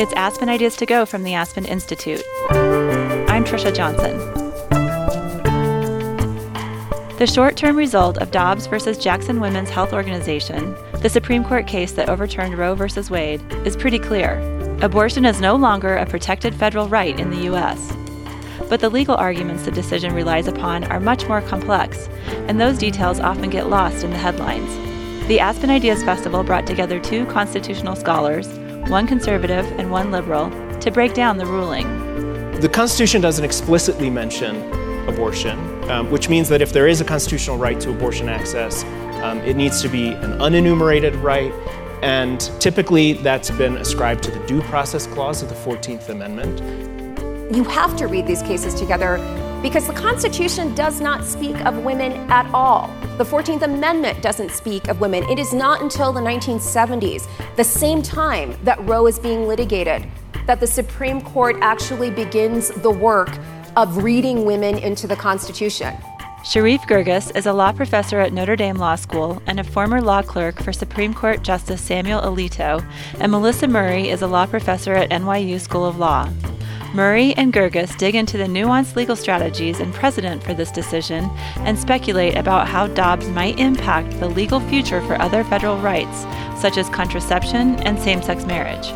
It's Aspen Ideas to Go from the Aspen Institute. I'm Trisha Johnson. The short term result of Dobbs versus Jackson Women's Health Organization, the Supreme Court case that overturned Roe versus Wade, is pretty clear. Abortion is no longer a protected federal right in the U.S. But the legal arguments the decision relies upon are much more complex, and those details often get lost in the headlines. The Aspen Ideas Festival brought together two constitutional scholars, one conservative and one liberal, to break down the ruling. The Constitution doesn't explicitly mention abortion, um, which means that if there is a constitutional right to abortion access, um, it needs to be an unenumerated right, and typically that's been ascribed to the Due Process Clause of the 14th Amendment. You have to read these cases together because the Constitution does not speak of women at all. The 14th Amendment doesn't speak of women. It is not until the 1970s, the same time that Roe is being litigated, that the Supreme Court actually begins the work of reading women into the Constitution. Sherif Girgis is a law professor at Notre Dame Law School and a former law clerk for Supreme Court Justice Samuel Alito, and Melissa Murray is a law professor at NYU School of Law. Murray and Girgis dig into the nuanced legal strategies and precedent for this decision and speculate about how Dobbs might impact the legal future for other federal rights, such as contraception and same sex marriage.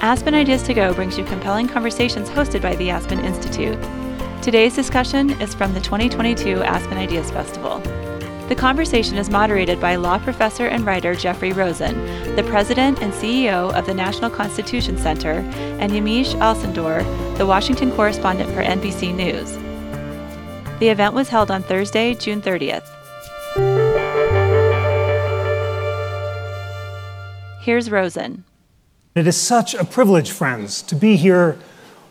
Aspen Ideas to Go brings you compelling conversations hosted by the Aspen Institute. Today's discussion is from the 2022 Aspen Ideas Festival. The conversation is moderated by law professor and writer Jeffrey Rosen, the president and CEO of the National Constitution Center, and Yamiche Alcindor, the Washington correspondent for NBC News. The event was held on Thursday, June 30th. Here's Rosen. It is such a privilege, friends, to be here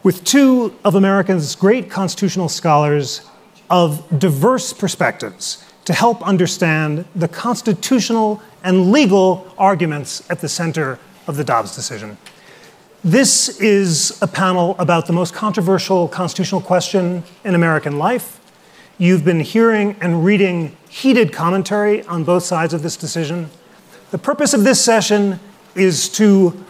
with two of America's great constitutional scholars of diverse perspectives to help understand the constitutional and legal arguments at the center of the Dobbs decision. This is a panel about the most controversial constitutional question in American life. You've been hearing and reading heated commentary on both sides of this decision. The purpose of this session is to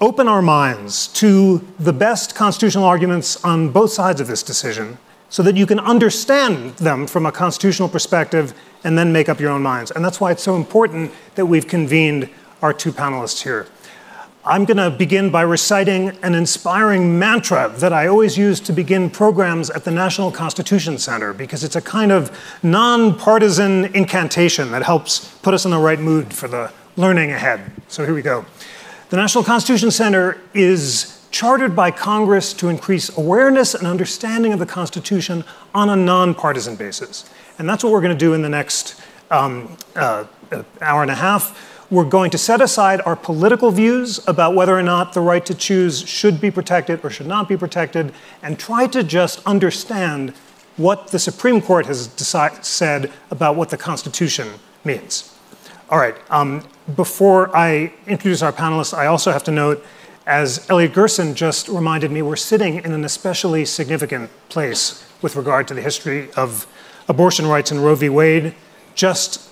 open our minds to the best constitutional arguments on both sides of this decision so that you can understand them from a constitutional perspective and then make up your own minds. And that's why it's so important that we've convened our two panelists here. I'm going to begin by reciting an inspiring mantra that I always use to begin programs at the National Constitution Center because it's a kind of nonpartisan incantation that helps put us in the right mood for the learning ahead. So here we go. The National Constitution Center is chartered by Congress to increase awareness and understanding of the Constitution on a nonpartisan basis. And that's what we're going to do in the next um, uh, hour and a half. We're going to set aside our political views about whether or not the right to choose should be protected or should not be protected, and try to just understand what the Supreme Court has said about what the Constitution means. All right, um, before I introduce our panelists, I also have to note as Elliot Gerson just reminded me, we're sitting in an especially significant place with regard to the history of abortion rights in Roe v. Wade. Just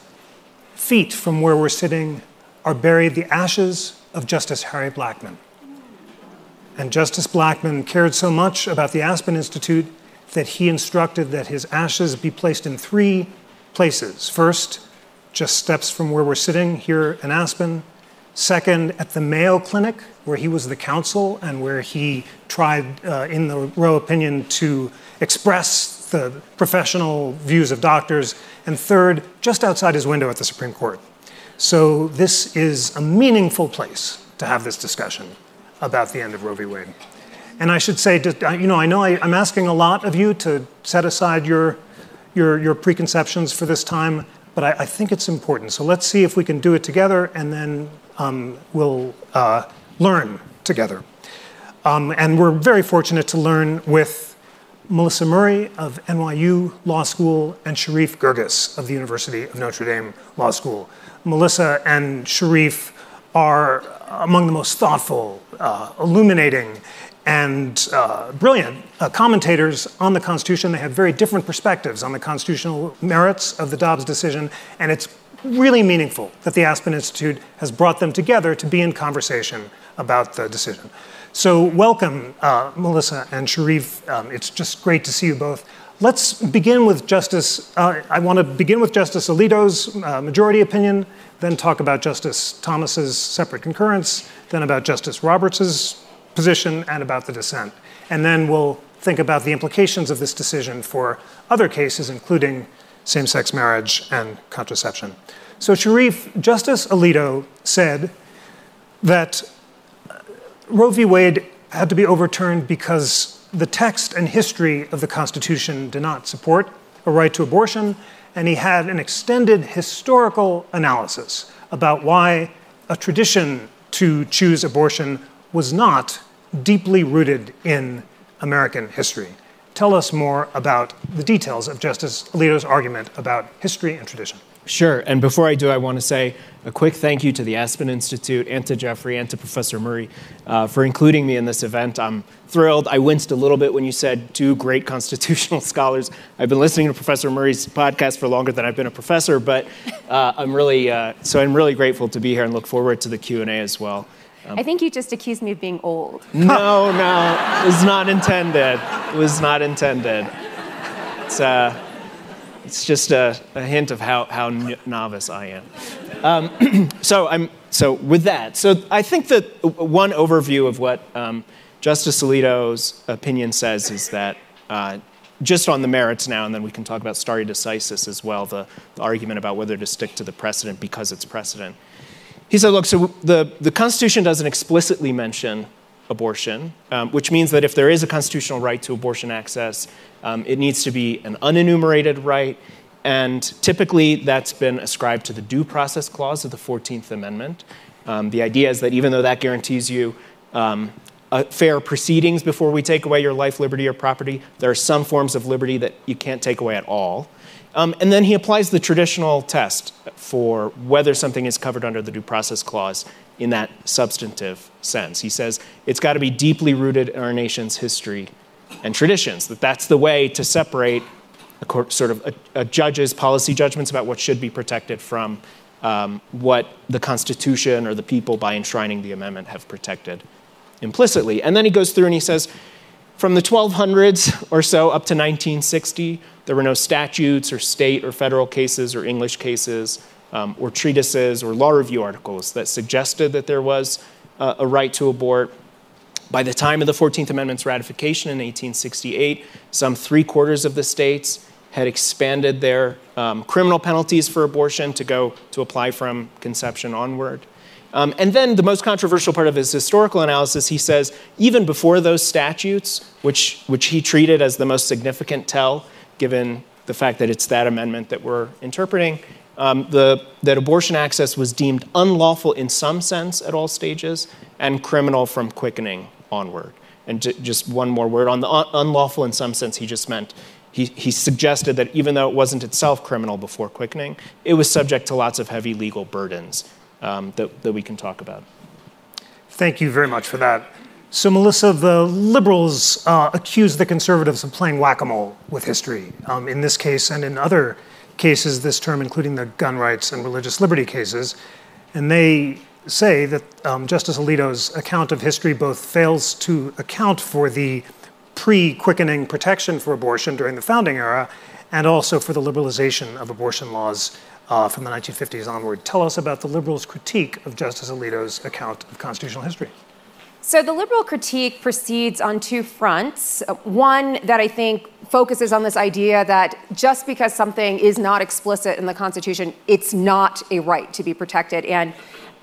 feet from where we're sitting are buried the ashes of Justice Harry Blackmun. And Justice Blackmun cared so much about the Aspen Institute that he instructed that his ashes be placed in three places. First, just steps from where we're sitting here in Aspen. Second, at the Mayo Clinic, where he was the counsel and where he tried, uh, in the Roe opinion, to express the professional views of doctors. And third, just outside his window at the Supreme Court. So this is a meaningful place to have this discussion about the end of Roe v. Wade. And I should say, you know, I know I, am asking a lot of you to set aside your, your, your preconceptions for this time, but I, I, think it's important. So let's see if we can do it together, and then um, we'll uh, learn together. Um, and we're very fortunate to learn with Melissa Murray of NYU Law School and Sherif Girgis of the University of Notre Dame Law School. Melissa and Sherif are among the most thoughtful, uh, illuminating, and uh, brilliant uh, commentators on the Constitution. They have very different perspectives on the constitutional merits of the Dobbs decision, and it's really meaningful that the Aspen Institute has brought them together to be in conversation about the decision. So, welcome, uh, Melissa and Sherif. Um, it's just great to see you both. Let's begin with Justice. Uh, I want to begin with Justice Alito's uh, majority opinion, then talk about Justice Thomas's separate concurrence, then about Justice Roberts's position, and about the dissent. And then we'll think about the implications of this decision for other cases, including same sex marriage and contraception. So, Sherif, Justice Alito said that Roe v. Wade had to be overturned because the text and history of the Constitution did not support a right to abortion, and he had an extended historical analysis about why a tradition to choose abortion was not deeply rooted in American history. Tell us more about the details of Justice Alito's argument about history and tradition. Sure. And before I do, I want to say a quick thank you to the Aspen Institute and to Jeffrey and to Professor Murray uh, for including me in this event. I'm thrilled. I winced a little bit when you said two great constitutional scholars. I've been listening to Professor Murray's podcast for longer than I've been a professor, but uh, I'm really uh, so I'm really grateful to be here and look forward to the Q and A as well. Um, I think you just accused me of being old. No, no, it was not intended. It was not intended. It's, uh, it's just a, a, hint of how, how novice I am. Um, so I'm so with that. So I think that one overview of what um, Justice Alito's opinion says is that uh, just on the merits now, and then we can talk about stare decisis as well, the, the argument about whether to stick to the precedent because it's precedent. He said, look, so the, the Constitution doesn't explicitly mention abortion, um, which means that if there is a constitutional right to abortion access, um, it needs to be an unenumerated right. And typically, that's been ascribed to the Due Process Clause of the 14th Amendment. Um, the idea is that even though that guarantees you um, fair proceedings before we take away your life, liberty, or property, there are some forms of liberty that you can't take away at all. Um, and then he applies the traditional test for whether something is covered under the Due Process Clause in that substantive sense. He says it's got to be deeply rooted in our nation's history and traditions, that that's the way to separate a court, sort of a, a judge's policy judgments about what should be protected from um, what the Constitution or the people, by enshrining the amendment, have protected implicitly. And then he goes through and he says, from the 1200s or so up to 1960, there were no statutes or state or federal cases or English cases um, or treatises or law review articles that suggested that there was uh, a right to abort. By the time of the 14th Amendment's ratification in 1868, some three quarters of the states had expanded their um, criminal penalties for abortion to go to apply from conception onward. Um, and then the most controversial part of his historical analysis, he says, even before those statutes, which, which he treated as the most significant tell, given the fact that it's that amendment that we're interpreting, um, the, that abortion access was deemed unlawful in some sense at all stages and criminal from quickening onward. And j- just one more word on the un- unlawful in some sense, he just meant he, he suggested that even though it wasn't itself criminal before quickening, it was subject to lots of heavy legal burdens um, that, that we can talk about. Thank you very much for that. So, Melissa, the liberals uh, accuse the conservatives of playing whack a mole with history um, in this case and in other cases this term, including the gun rights and religious liberty cases. And they say that um, Justice Alito's account of history both fails to account for the pre quickening protection for abortion during the founding era and also for the liberalization of abortion laws uh, from the 1950s onward. Tell us about the liberals' critique of Justice Alito's account of constitutional history. So the liberal critique proceeds on two fronts. One that I think focuses on this idea that just because something is not explicit in the Constitution, it's not a right to be protected. And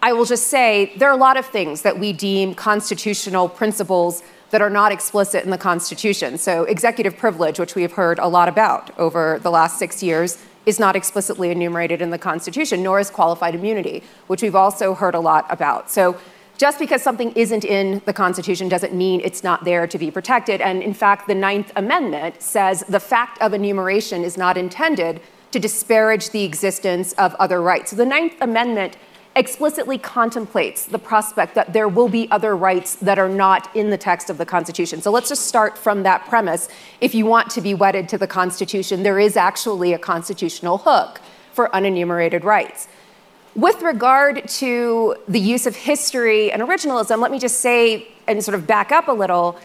I will just say there are a lot of things that we deem constitutional principles that are not explicit in the Constitution. So, executive privilege, which we have heard a lot about over the last six years, is not explicitly enumerated in the Constitution, nor is qualified immunity, which we've also heard a lot about. So, just because something isn't in the Constitution doesn't mean it's not there to be protected. And in fact, the Ninth Amendment says the fact of enumeration is not intended to disparage the existence of other rights. So the Ninth Amendment explicitly contemplates the prospect that there will be other rights that are not in the text of the Constitution. So let's just start from that premise. If you want to be wedded to the Constitution, there is actually a constitutional hook for unenumerated rights. With regard to the use of history and originalism, let me just say and sort of back up a little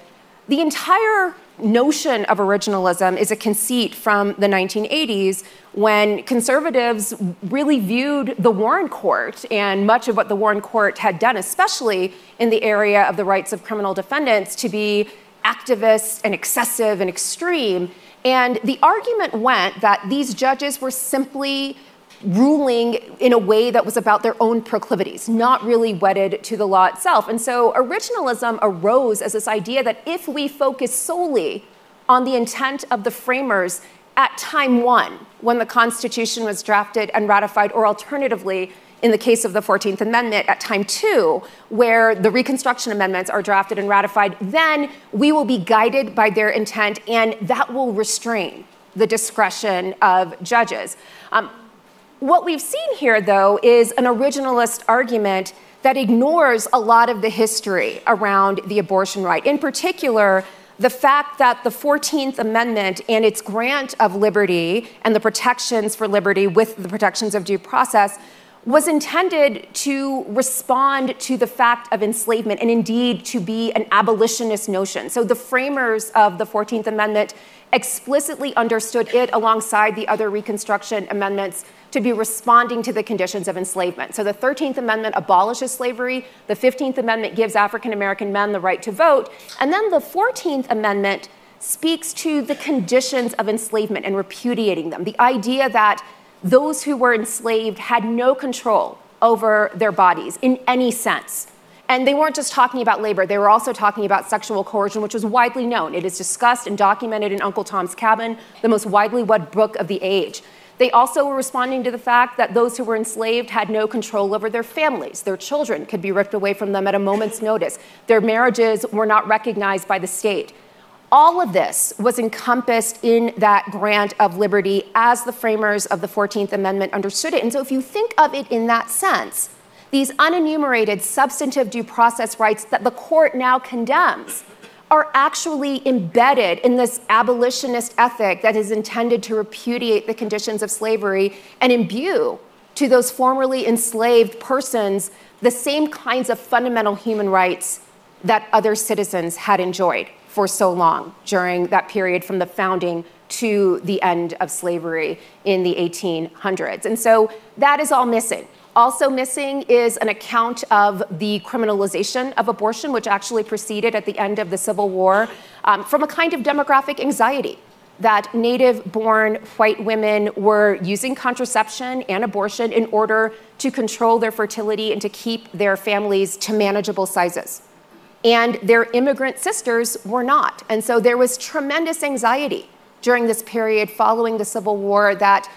the entire notion of originalism is a conceit from the 1980s when conservatives really viewed the Warren Court and much of what the Warren Court had done, especially in the area of the rights of criminal defendants, to be activist and excessive and extreme. And the argument went that these judges were simply ruling in a way that was about their own proclivities, not really wedded to the law itself. And so originalism arose as this idea that if we focus solely on the intent of the framers at time one, when the Constitution was drafted and ratified, or alternatively, in the case of the 14th Amendment, at time two, where the Reconstruction Amendments are drafted and ratified, then we will be guided by their intent, and that will restrain the discretion of judges. Um, what we've seen here, though, is an originalist argument that ignores a lot of the history around the abortion right. In particular, the fact that the 14th Amendment and its grant of liberty and the protections for liberty with the protections of due process was intended to respond to the fact of enslavement and indeed to be an abolitionist notion. So the framers of the 14th Amendment explicitly understood it alongside the other Reconstruction amendments to be responding to the conditions of enslavement. So the 13th Amendment abolishes slavery, the 15th Amendment gives African American men the right to vote, and then the 14th Amendment speaks to the conditions of enslavement and repudiating them. The idea that those who were enslaved had no control over their bodies in any sense. And they weren't just talking about labor, they were also talking about sexual coercion, which was widely known. It is discussed and documented in Uncle Tom's Cabin, the most widely read book of the age. They also were responding to the fact that those who were enslaved had no control over their families. Their children could be ripped away from them at a moment's notice. Their marriages were not recognized by the state. All of this was encompassed in that grant of liberty as the framers of the 14th Amendment understood it. And so, if you think of it in that sense, these unenumerated substantive due process rights that the court now condemns are actually embedded in this abolitionist ethic that is intended to repudiate the conditions of slavery and imbue to those formerly enslaved persons the same kinds of fundamental human rights that other citizens had enjoyed for so long during that period from the founding to the end of slavery in the 1800s. And so that is all missing. Also missing is an account of the criminalization of abortion, which actually proceeded at the end of the Civil War um, from a kind of demographic anxiety that native born white women were using contraception and abortion in order to control their fertility and to keep their families to manageable sizes and their immigrant sisters were not. And so there was tremendous anxiety during this period following the Civil War that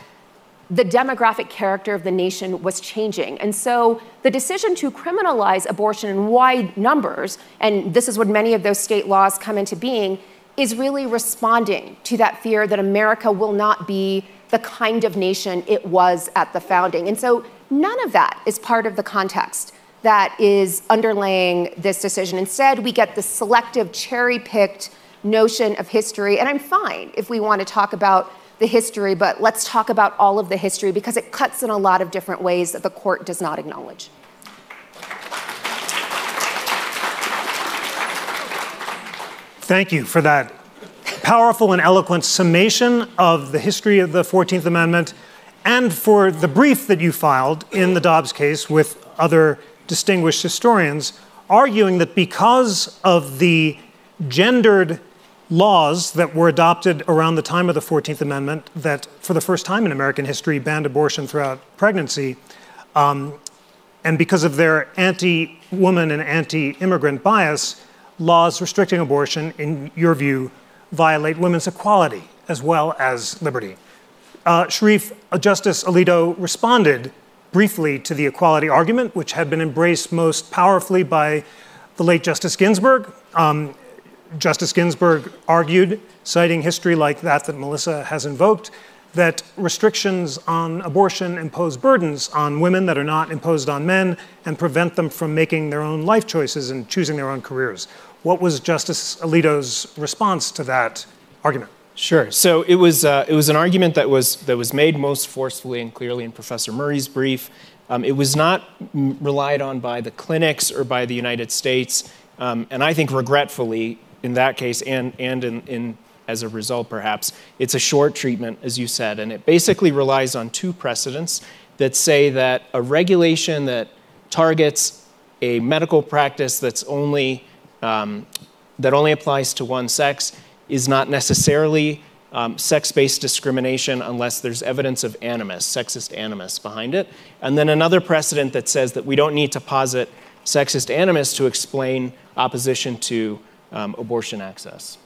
the demographic character of the nation was changing. And so the decision to criminalize abortion in wide numbers, and this is when many of those state laws come into being, is really responding to that fear that America will not be the kind of nation it was at the founding. And so none of that is part of the context that is underlaying this decision. Instead, we get the selective, cherry picked notion of history. And I'm fine if we want to talk about the history, but let's talk about all of the history because it cuts in a lot of different ways that the court does not acknowledge. Thank you for that powerful and eloquent summation of the history of the 14th Amendment and for the brief that you filed in the Dobbs case with other distinguished historians arguing that because of the gendered laws that were adopted around the time of the 14th Amendment, that for the first time in American history banned abortion throughout pregnancy, um, and because of their anti woman and anti immigrant bias, laws restricting abortion, in your view, violate women's equality as well as liberty. Uh, Sherif, uh, Justice Alito responded briefly to the equality argument, which had been embraced most powerfully by the late Justice Ginsburg. Um, Justice Ginsburg argued, citing history like that that Melissa has invoked, that restrictions on abortion impose burdens on women that are not imposed on men and prevent them from making their own life choices and choosing their own careers. What was Justice Alito's response to that argument? Sure. So it was uh, it was an argument that was that was made most forcefully and clearly in Professor Murray's brief. Um, it was not relied on by the clinics or by the United States, um, and I think regretfully in that case and and in, in as a result perhaps it's a short treatment as you said, and it basically relies on two precedents that say that a regulation that targets a medical practice that's only um, that only applies to one sex is not necessarily um, sex based discrimination unless there's evidence of animus, sexist animus behind it. And then another precedent that says that we don't need to posit sexist animus to explain opposition to um, abortion access.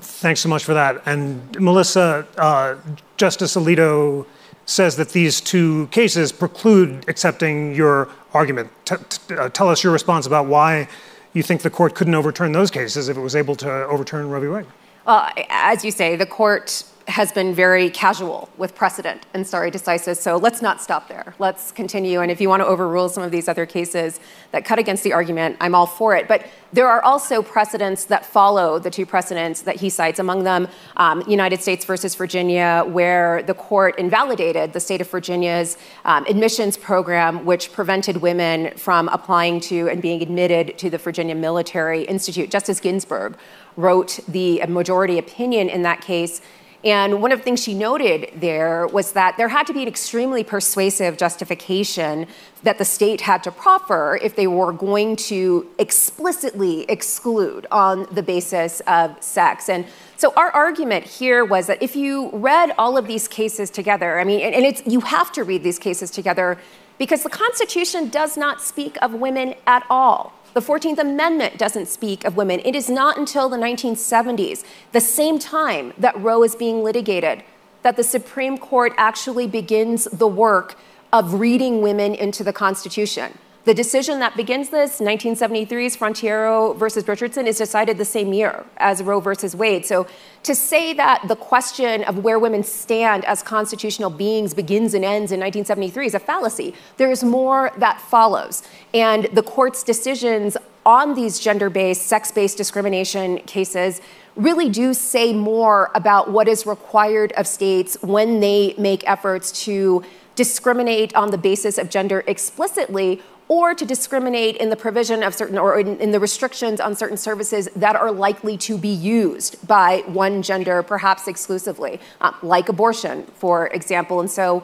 Thanks so much for that. And Melissa, uh, Justice Alito says that these two cases preclude accepting your argument. T- t- uh, tell us your response about why you think the court couldn't overturn those cases if it was able to overturn Roe v. Wade? Well, as you say, the court has been very casual with precedent and stare decisis. So let's not stop there. Let's continue. And if you want to overrule some of these other cases that cut against the argument, I'm all for it. But there are also precedents that follow the two precedents that he cites, among them um, United States versus Virginia, where the court invalidated the state of Virginia's um, admissions program, which prevented women from applying to and being admitted to the Virginia Military Institute. Justice Ginsburg wrote the majority opinion in that case and one of the things she noted there was that there had to be an extremely persuasive justification that the state had to proffer if they were going to explicitly exclude on the basis of sex. And so our argument here was that if you read all of these cases together, I mean, and it's you have to read these cases together because the Constitution does not speak of women at all. The 14th Amendment doesn't speak of women. It is not until the 1970s, the same time that Roe is being litigated, that the Supreme Court actually begins the work of reading women into the Constitution. The decision that begins this, 1973's Frontiero versus Richardson, is decided the same year as Roe versus Wade. So to say that the question of where women stand as constitutional beings begins and ends in 1973 is a fallacy. There is more that follows. And the court's decisions on these gender based, sex based discrimination cases really do say more about what is required of states when they make efforts to discriminate on the basis of gender explicitly or to discriminate in the provision of certain or in, in, the restrictions on certain services that are likely to be used by one gender, perhaps exclusively, uh, like abortion, for example. And so,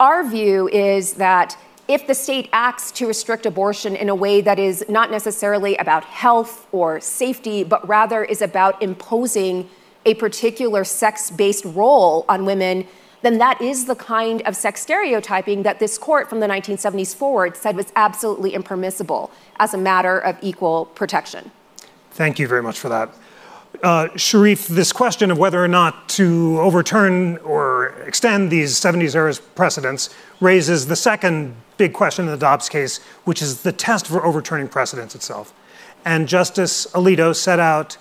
our view is that if the state acts to restrict abortion in a way that is not necessarily about health or safety, but rather is about imposing a particular sex based role on women, then that is the kind of sex stereotyping that this court from the 1970s forward said was absolutely impermissible as a matter of equal protection. Thank you very much for that. Uh, Sherif, this question of whether or not to overturn or extend these 70s era precedents raises the second big question in the Dobbs case, which is the test for overturning precedents itself. And Justice Alito set out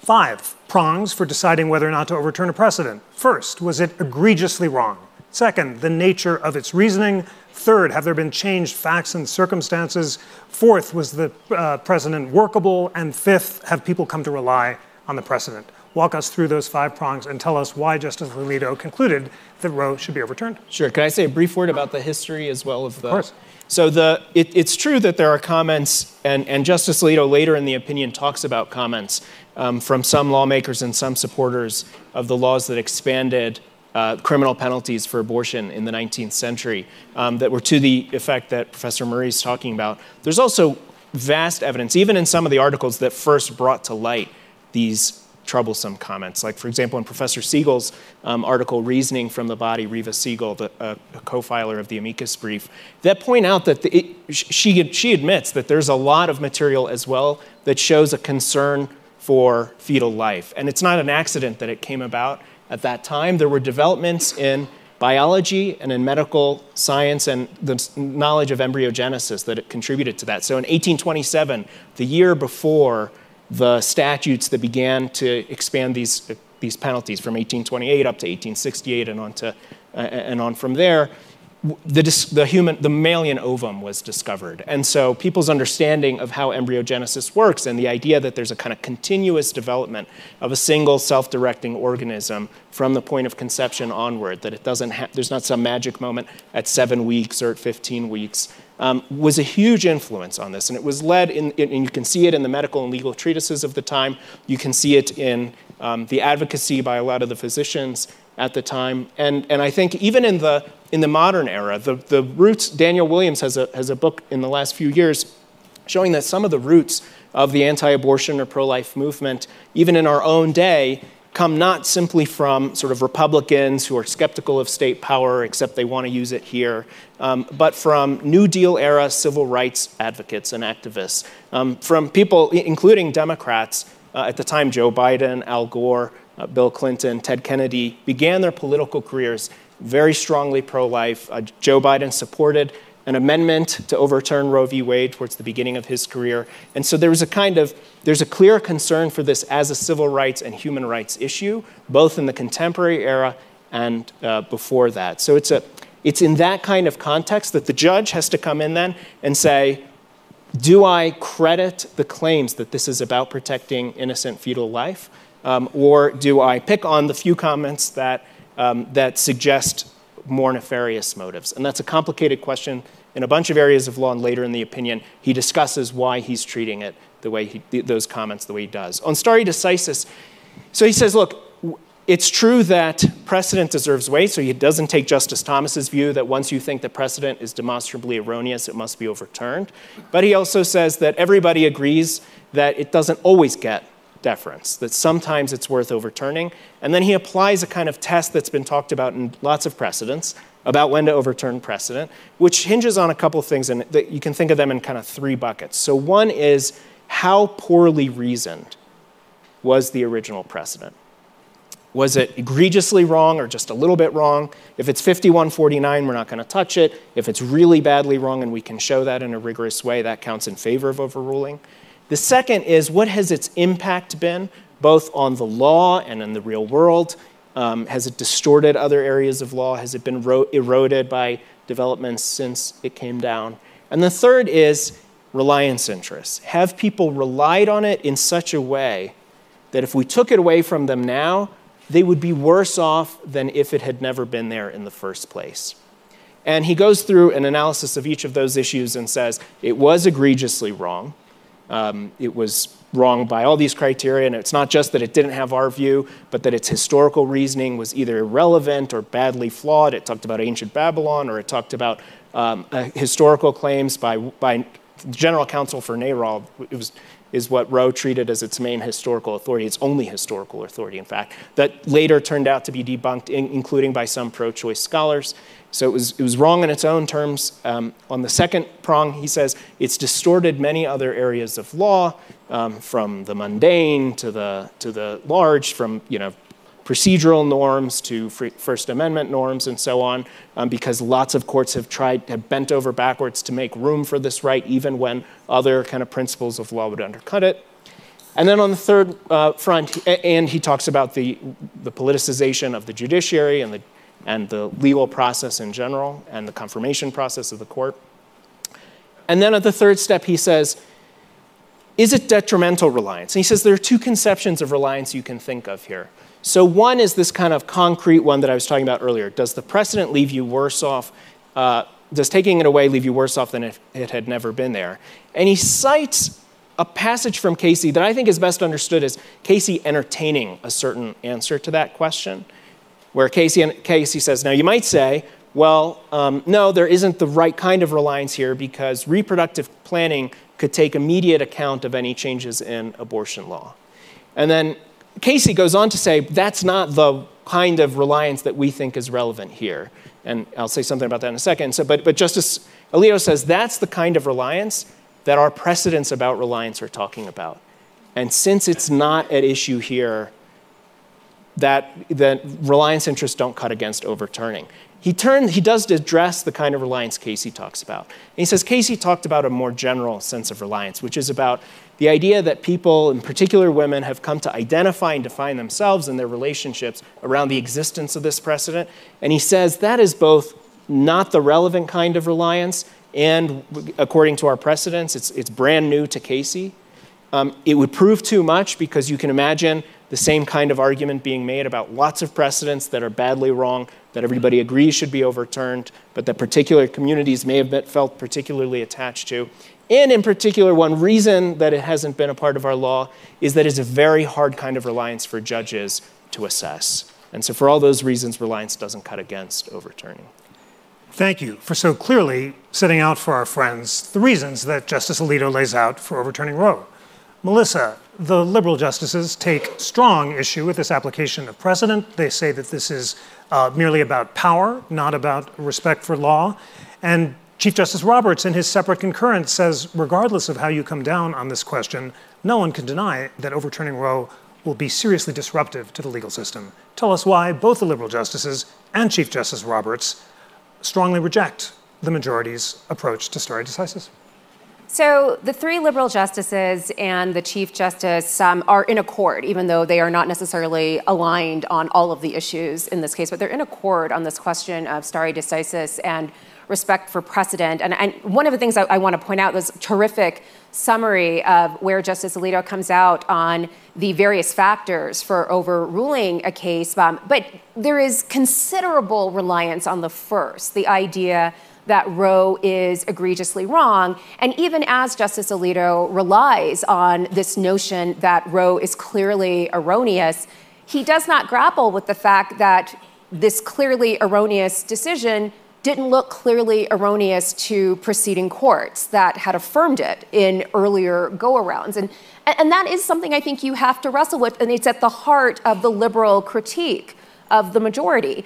five prongs for deciding whether or not to overturn a precedent. First, was it egregiously wrong? Second, the nature of its reasoning. Third, have there been changed facts and circumstances? Fourth, was the uh, precedent workable? And fifth, have people come to rely on the precedent? Walk us through those five prongs and tell us why Justice Alito concluded that Roe should be overturned. Sure. Can I say a brief word about the history as well of the? Of course. So the, it, it's true that there are comments, and, and Justice Alito later in the opinion talks about comments um, from some lawmakers and some supporters of the laws that expanded uh, criminal penalties for abortion in the 19th century um, that were to the effect that Professor Murray is talking about. There's also vast evidence, even in some of the articles that first brought to light these troublesome comments. Like, for example, in Professor Siegel's um, article, Reasoning from the Body, Reva Siegel, the, uh, a co filer of the amicus brief, that point out that the, it, she, she admits that there's a lot of material as well that shows a concern for fetal life. And it's not an accident that it came about at that time. There were developments in biology and in medical science and the knowledge of embryogenesis that it contributed to that. So in 1827, the year before the statutes that began to expand these, these penalties from 1828 up to 1868 and on, to, uh, and on from there, the, the, human, the mammalian ovum was discovered. And so people's understanding of how embryogenesis works and the idea that there's a kind of continuous development of a single self-directing organism from the point of conception onward, that it doesn't ha- there's not some magic moment at seven weeks or at 15 weeks, um, was a huge influence on this. And it was led in, in, and you can see it in the medical and legal treatises of the time. You can see it in um, the advocacy by a lot of the physicians at the time. And, and I think even in the, in the modern era, the, the roots, Daniel Williams has a, has a book in the last few years showing that some of the roots of the anti abortion or pro life movement, even in our own day, come not simply from sort of Republicans who are skeptical of state power, except they want to use it here, um, but from New Deal era civil rights advocates and activists, um, from people, including Democrats uh, at the time, Joe Biden, Al Gore, uh, Bill Clinton, Ted Kennedy, began their political careers very strongly pro life. Uh, Joe Biden supported an amendment to overturn Roe v. Wade towards the beginning of his career. And so there was a kind of, there's a clear concern for this as a civil rights and human rights issue, both in the contemporary era and uh, before that. So it's, a, it's in that kind of context that the judge has to come in then and say, do I credit the claims that this is about protecting innocent fetal life? Um, or do I pick on the few comments that, um, that suggest more nefarious motives? And that's a complicated question in a bunch of areas of law, and later in the opinion, he discusses why he's treating it the way he, those comments the way he does. On stare decisis, so he says, look, it's true that precedent deserves weight, so he doesn't take Justice Thomas's view that once you think the precedent is demonstrably erroneous, it must be overturned. But he also says that everybody agrees that it doesn't always get deference, that sometimes it's worth overturning. And then he applies a kind of test that's been talked about in lots of precedents about when to overturn precedent, which hinges on a couple of things, and that you can think of them in kind of three buckets. So one is how poorly reasoned was the original precedent? Was it egregiously wrong or just a little bit wrong? If it's 5149, we're not going to touch it. If it's really badly wrong and we can show that in a rigorous way, that counts in favor of overruling. The second is what has its impact been, both on the law and in the real world? Um, has it distorted other areas of law? Has it been ro- eroded by developments since it came down? And the third is reliance interests. Have people relied on it in such a way that if we took it away from them now, they would be worse off than if it had never been there in the first place? And he goes through an analysis of each of those issues and says it was egregiously wrong. Um, it was wrong by all these criteria, and it's not just that it didn't have our view, but that its historical reasoning was either irrelevant or badly flawed. It talked about ancient Babylon, or it talked about um, uh, historical claims by, by general counsel for NARAL. It was, is what Roe treated as its main historical authority, its only historical authority, in fact, that later turned out to be debunked, in, including by some pro choice scholars. So it was, it was wrong in its own terms. Um, on the second prong, he says it's distorted many other areas of law, um, from the mundane to the, to the large, from you know, procedural norms to First Amendment norms and so on, um, because lots of courts have tried, have bent over backwards to make room for this right, even when other kind of principles of law would undercut it. And then on the third uh, front, and he talks about the, the politicization of the judiciary and the and the legal process in general and the confirmation process of the court. And then at the third step, he says, is it detrimental reliance? And he says there are two conceptions of reliance you can think of here. So, one is this kind of concrete one that I was talking about earlier. Does the precedent leave you worse off? Uh, does taking it away leave you worse off than if it had never been there? And he cites a passage from Casey that I think is best understood as Casey entertaining a certain answer to that question where Casey, Casey says, now you might say, well, um, no, there isn't the right kind of reliance here because reproductive planning could take immediate account of any changes in abortion law. And then Casey goes on to say that's not the kind of reliance that we think is relevant here. And I'll say something about that in a second. So, but, but Justice Alito says that's the kind of reliance that our precedents about reliance are talking about. And since it's not at issue here, that, that reliance interests don't cut against overturning. He, turned, he does address the kind of reliance Casey talks about. And he says Casey talked about a more general sense of reliance, which is about the idea that people, in particular women, have come to identify and define themselves and their relationships around the existence of this precedent. And he says that is both not the relevant kind of reliance. And according to our precedents, it's, it's brand new to Casey. Um, it would prove too much because you can imagine the same kind of argument being made about lots of precedents that are badly wrong, that everybody agrees should be overturned, but that particular communities may have been, felt particularly attached to. And in particular, one reason that it hasn't been a part of our law is that it's a very hard kind of reliance for judges to assess. And so, for all those reasons, reliance doesn't cut against overturning. Thank you for so clearly setting out for our friends the reasons that Justice Alito lays out for overturning Roe. Melissa, the liberal justices take strong issue with this application of precedent. They say that this is uh, merely about power, not about respect for law. And Chief Justice Roberts, in his separate concurrence, says regardless of how you come down on this question, no one can deny that overturning Roe will be seriously disruptive to the legal system. Tell us why both the liberal justices and Chief Justice Roberts strongly reject the majority's approach to stare decisis. So the three liberal justices and the chief justice um, are in accord, even though they are not necessarily aligned on all of the issues in this case, but they're in accord on this question of stare decisis and respect for precedent. And, and one of the things I, I want to point out was terrific summary of where Justice Alito comes out on the various factors for overruling a case. Um, but there is considerable reliance on the first, the idea that Roe is egregiously wrong. And even as Justice Alito relies on this notion that Roe is clearly erroneous, he does not grapple with the fact that this clearly erroneous decision didn't look clearly erroneous to preceding courts that had affirmed it in earlier go arounds. And, and that is something I think you have to wrestle with, and it's at the heart of the liberal critique of the majority.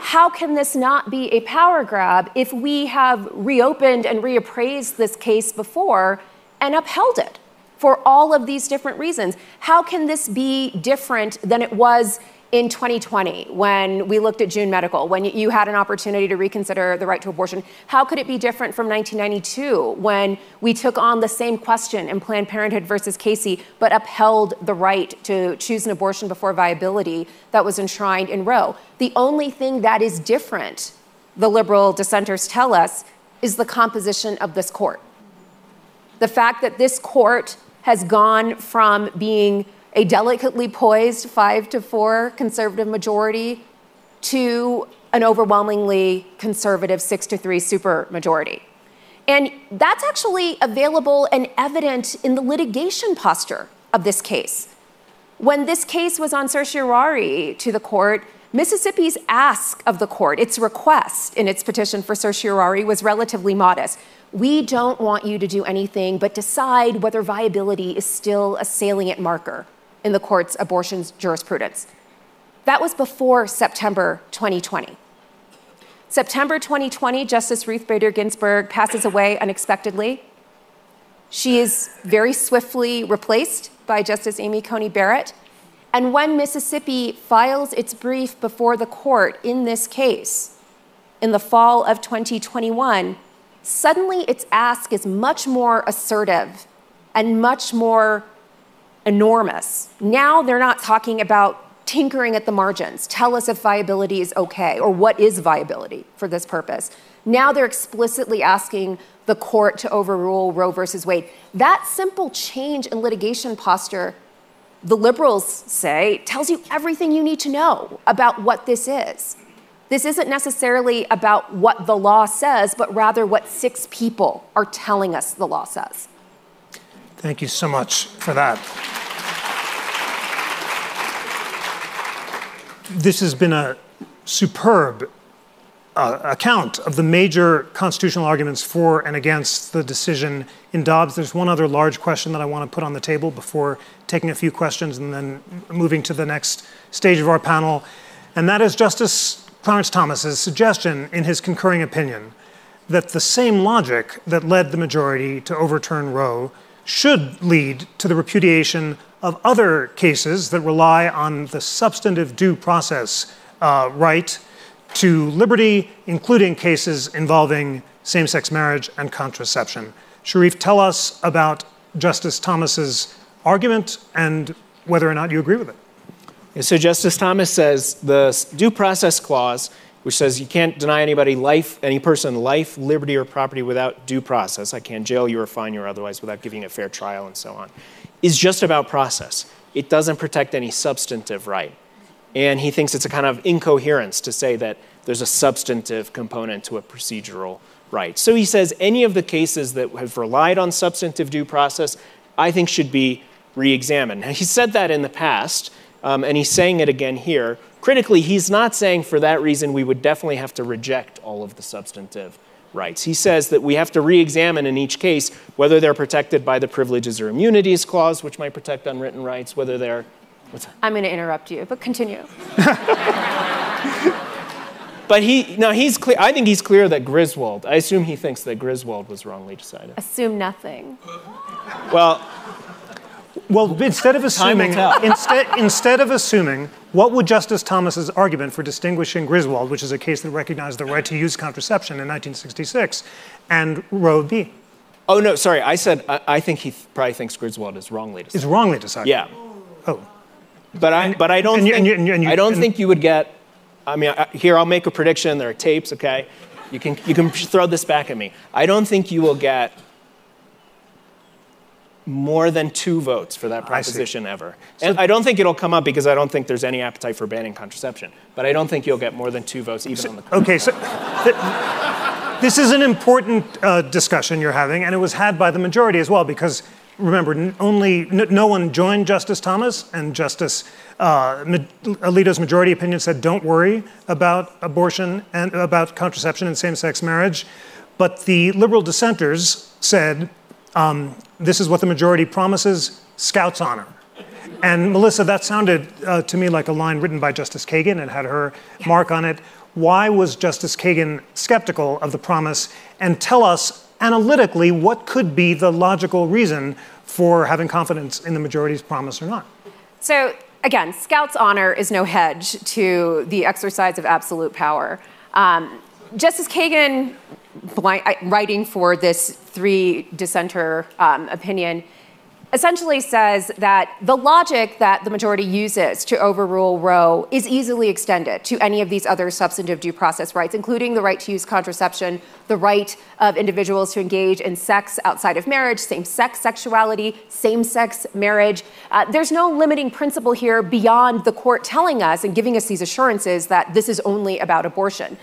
How can this not be a power grab if we have reopened and reappraised this case before and upheld it for all of these different reasons? How can this be different than it was in 2020 when we looked at June Medical, when you had an opportunity to reconsider the right to abortion? How could it be different from 1992 when we took on the same question in Planned Parenthood versus Casey, but upheld the right to choose an abortion before viability that was enshrined in Roe? The only thing that is different, the liberal dissenters tell us, is the composition of this court. The fact that this court has gone from being a delicately poised five to four conservative majority to an overwhelmingly conservative six to three super majority. And that's actually available and evident in the litigation posture of this case. When this case was on certiorari to the court, Mississippi's ask of the court, its request in its petition for certiorari, was relatively modest. We don't want you to do anything but decide whether viability is still a salient marker in the court's abortion jurisprudence. That was before September 2020. September 2020, Justice Ruth Bader Ginsburg passes away unexpectedly. She is very swiftly replaced by Justice Amy Coney Barrett. And when Mississippi files its brief before the court in this case in the fall of 2021, suddenly its ask is much more assertive and much more enormous. Now they're not talking about tinkering at the margins. Tell us if viability is okay or what is viability for this purpose. Now they're explicitly asking the court to overrule Roe versus Wade. That simple change in litigation posture, the liberals say, tells you everything you need to know about what this is. This isn't necessarily about what the law says, but rather what six people are telling us the law says. Thank you so much for that. This has been a superb uh, account of the major constitutional arguments for and against the decision in Dobbs. There's one other large question that I want to put on the table before taking a few questions and then moving to the next stage of our panel, and that is Justice Clarence Thomas's suggestion in his concurring opinion that the same logic that led the majority to overturn Roe should lead to the repudiation of other cases that rely on the substantive due process uh, right to liberty, including cases involving same sex marriage and contraception. Sherif, tell us about Justice Thomas's argument and whether or not you agree with it. So, Justice Thomas says the due process clause which says you can't deny anybody life, any person life, liberty, or property without due process. I can't jail you or fine you or otherwise without giving a fair trial and so on, is just about process. It doesn't protect any substantive right. And he thinks it's a kind of incoherence to say that there's a substantive component to a procedural right. So he says any of the cases that have relied on substantive due process, I think should be re examined. Now, he said that in the past, um, and he's saying it again here. Critically, he's not saying for that reason we would definitely have to reject all of the substantive rights. He says that we have to re examine in each case whether they're protected by the Privileges or Immunities Clause, which might protect unwritten rights, whether they're. I'm going to interrupt you, but continue. but he, now he's clear, I think he's clear that Griswold, I assume he thinks that Griswold was wrongly decided. Assume nothing. Well, well, instead of assuming, instead, instead of assuming, what would Justice Thomas's argument for distinguishing Griswold, which is a case that recognized the right to use contraception in 1966, and Roe be? Oh no, sorry. I said I, I think he th- probably thinks Griswold is wrongly decided. Is wrongly decided. Yeah. Oh. But I, but I don't and you- think, and you- and you- I don't and- think you would get. I mean, I, here I'll make a prediction. There are tapes, okay? You can you can throw this back at me. I don't think you will get more than two votes for that proposition ever. and I don't think it'll come up because I don't think there's any appetite for banning contraception. But I don't think you'll get more than two votes even on the. Okay, so th- this is an important uh, discussion you're having, and it was had by the majority as well, because remember, n- only n- no one joined Justice Thomas, and Justice uh, Ma- Alito's majority opinion said, "Don't worry about abortion and about contraception and same-sex marriage," but the liberal dissenters said, um, "This is what the majority promises: Scouts honor." And Melissa, that sounded uh, to me like a line written by Justice Kagan and had her mark on it. Why was Justice Kagan skeptical of the promise? And tell us analytically what could be the logical reason for having confidence in the majority's promise or not. So, again, Scouts honor is no hedge to the exercise of absolute power. Um, Justice Kagan, writing for this three dissenter um, opinion, essentially says that the logic that the majority uses to overrule Roe is easily extended to any of these other substantive due process rights, including the right to use contraception, the right of individuals to engage in sex outside of marriage, same sex sexuality, same sex marriage. Uh, there's no limiting principle here beyond the court telling us and giving us these assurances that this is only about abortion.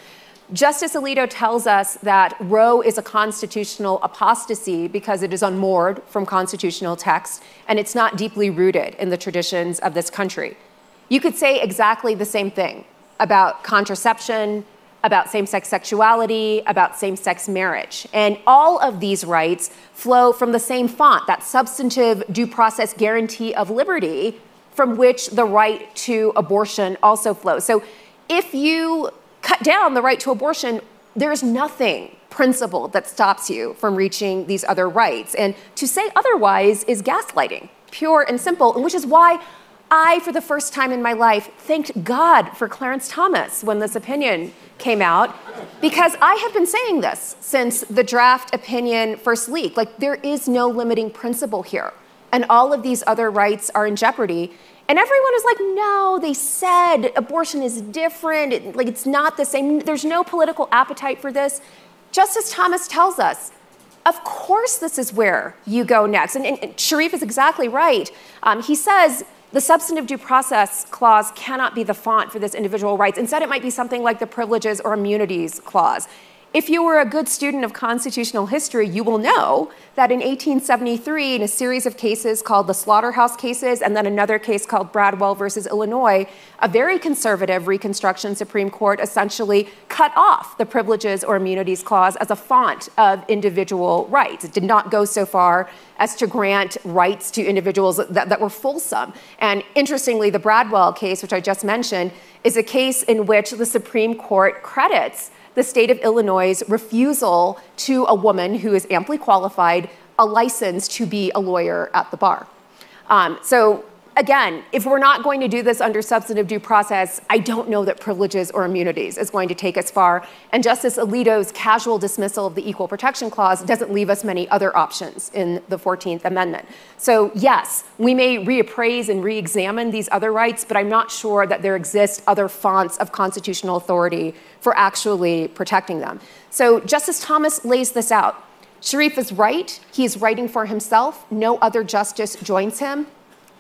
Justice Alito tells us that Roe is a constitutional apostasy because it is unmoored from constitutional text and it's not deeply rooted in the traditions of this country. You could say exactly the same thing about contraception, about same sex sexuality, about same sex marriage. And all of these rights flow from the same font, that substantive due process guarantee of liberty from which the right to abortion also flows. So if you cut down the right to abortion, there's nothing principled that stops you from reaching these other rights. And to say otherwise is gaslighting, pure and simple, which is why I, for the first time in my life, thanked God for Clarence Thomas when this opinion came out, because I have been saying this since the draft opinion first leaked. Like, there is no limiting principle here, and all of these other rights are in jeopardy. And everyone is like, no, they said abortion is different. It, like, it's not the same. There's no political appetite for this. Justice Thomas tells us, of course, this is where you go next. And, and, and Sherif is exactly right. Um, he says the substantive due process clause cannot be the font for this individual rights. Instead, it might be something like the privileges or immunities clause. If you were a good student of constitutional history, you will know that in 1873, in a series of cases called the Slaughterhouse cases, and then another case called Bradwell versus Illinois, a very conservative Reconstruction Supreme Court essentially cut off the privileges or immunities clause as a font of individual rights. It did not go so far as to grant rights to individuals that, that were fulsome. And interestingly, the Bradwell case, which I just mentioned, is a case in which the Supreme Court credits the state of Illinois' refusal to a woman who is amply qualified a license to be a lawyer at the bar. Um, so again, if we're not going to do this under substantive due process, I don't know that privileges or immunities is going to take us far. And Justice Alito's casual dismissal of the Equal Protection Clause doesn't leave us many other options in the 14th Amendment. So, yes, we may reappraise and re examine these other rights, but I'm not sure that there exist other fonts of constitutional authority for actually protecting them. So, Justice Thomas lays this out. Sherif is right. He is writing for himself. No other justice joins him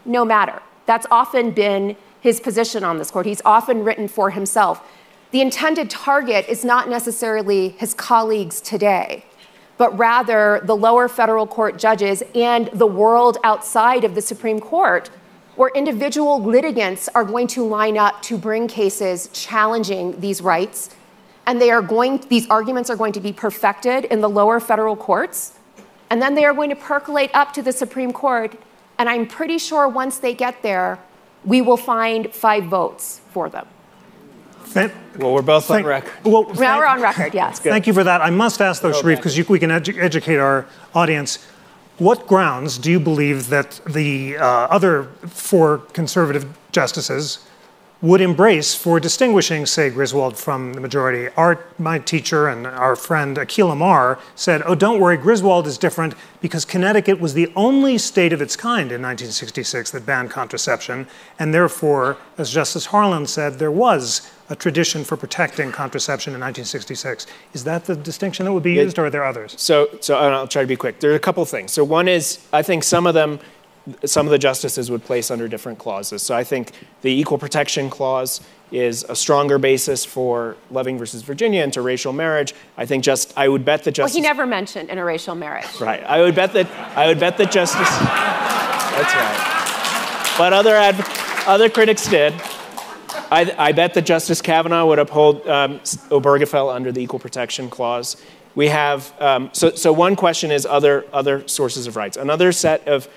no matter. That's often been his position on this court. He's often written for himself. The intended target is not necessarily his colleagues today, but rather the lower federal court judges and the world outside of the Supreme Court, where individual litigants are going to line up to bring cases challenging these rights. And they are going, these arguments are going to be perfected in the lower federal courts. And then they are going to percolate up to the Supreme Court and I'm pretty sure once they get there, we will find five votes for them. well, we're both thank, on record. Well, thank, now we're on record, yes. Thank you for that. I must ask, though, Sherif, because we can edu- educate our audience. What grounds do you believe that the uh, other four conservative justices would embrace for distinguishing, say, Griswold from the majority. Our, my teacher and our friend Akhil Amar said, oh, don't worry, Griswold is different because Connecticut was the only state of its kind in 1966 that banned contraception, and therefore, as Justice Harlan said, there was a tradition for protecting contraception in 1966. Is that the distinction that would be used, or are there others? So, so I'll try to be quick. There are a couple things. So one is, I think some of them some of the justices would place under different clauses. So I think the Equal Protection Clause is a stronger basis for Loving versus Virginia interracial marriage. I think just I would bet that justice. Well, he never mentioned interracial marriage. Right. I would bet that I would bet that justice. That's right. But other adv- other critics did. I, I, bet that Justice Kavanaugh would uphold um, Obergefell under the Equal Protection Clause. We have um, so so one question is other other sources of rights. Another set of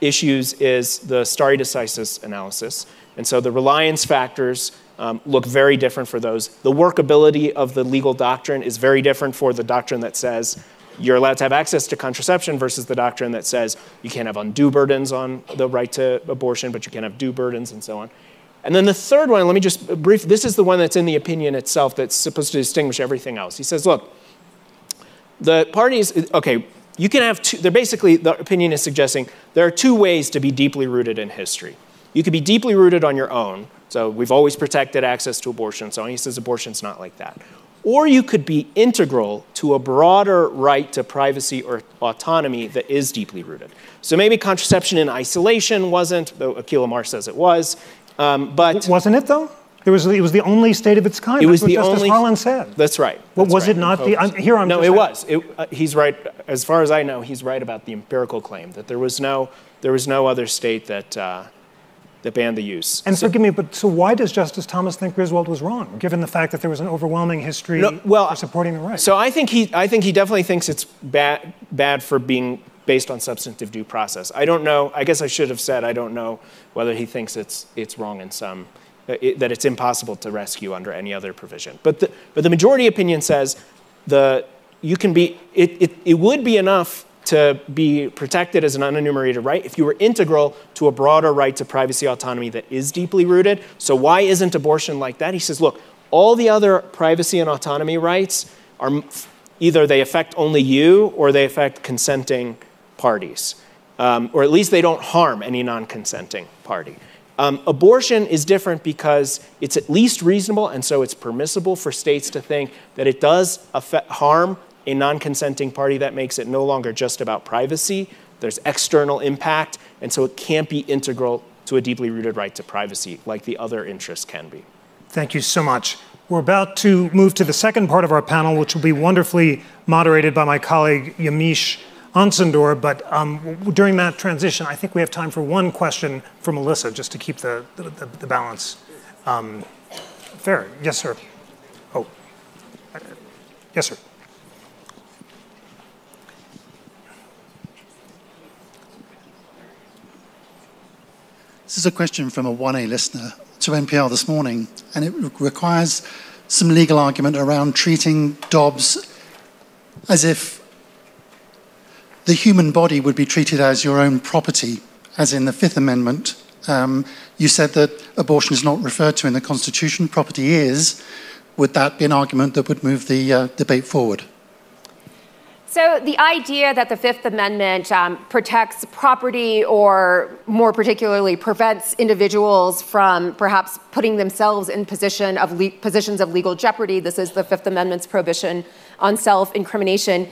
issues is the stare decisis analysis. And so the reliance factors um, look very different for those. The workability of the legal doctrine is very different for the doctrine that says you're allowed to have access to contraception versus the doctrine that says you can't have undue burdens on the right to abortion, but you can have due burdens and so on. And then the third one, let me just brief, this is the one that's in the opinion itself that's supposed to distinguish everything else. He says, look, the parties, okay, you can have two, they're basically, the opinion is suggesting there are two ways to be deeply rooted in history. You could be deeply rooted on your own, so we've always protected access to abortion, so he says abortion's not like that. Or you could be integral to a broader right to privacy or autonomy that is deeply rooted. So maybe contraception in isolation wasn't, though Akhil Amar says it was. Um, but wasn't it though? It was, it was the only state of its kind. It was That's the Justice only. Harlan said. That's right. Well, was right. it not the? I'm, here I'm. No, it was. It, uh, he's right. As far as I know, he's right about the empirical claim that there was no there was no other state that uh, that banned the use. And so, forgive me, but so why does Justice Thomas think Griswold was wrong, given the fact that there was an overwhelming history no, well, supporting the right? So I think he I think he definitely thinks it's bad bad for being based on substantive due process. I don't know. I guess I should have said I don't know whether he thinks it's it's wrong in some it, that it's impossible to rescue under any other provision. But the, but the majority opinion says the, you can be, it, it, it would be enough to be protected as an unenumerated right if you were integral to a broader right to privacy autonomy that is deeply rooted. So why isn't abortion like that? He says, look, all the other privacy and autonomy rights are either they affect only you or they affect consenting parties. Um, or at least they don't harm any non consenting party. Um, abortion is different because it's at least reasonable, and so it's permissible for states to think that it does affect, harm a non consenting party. That makes it no longer just about privacy, there's external impact, and so it can't be integral to a deeply rooted right to privacy like the other interests can be. Thank you so much. We're about to move to the second part of our panel, which will be wonderfully moderated by my colleague Yamiche Alcindor, but um, during that transition, I think we have time for one question from Melissa, just to keep the, the, the balance um, fair. Yes, sir. Oh, yes, sir. This is a question from a 1A listener to NPR this morning, and it requires some legal argument around treating Dobbs as if the human body would be treated as your own property, as in the Fifth Amendment, Um, you said that abortion is not referred to in the Constitution, property is. Would that be an argument that would move the uh, debate forward? So, the idea that the Fifth Amendment um, protects property or, more particularly, prevents individuals from perhaps putting themselves in position of le- positions of legal jeopardy, this is the Fifth Amendment's prohibition on self incrimination,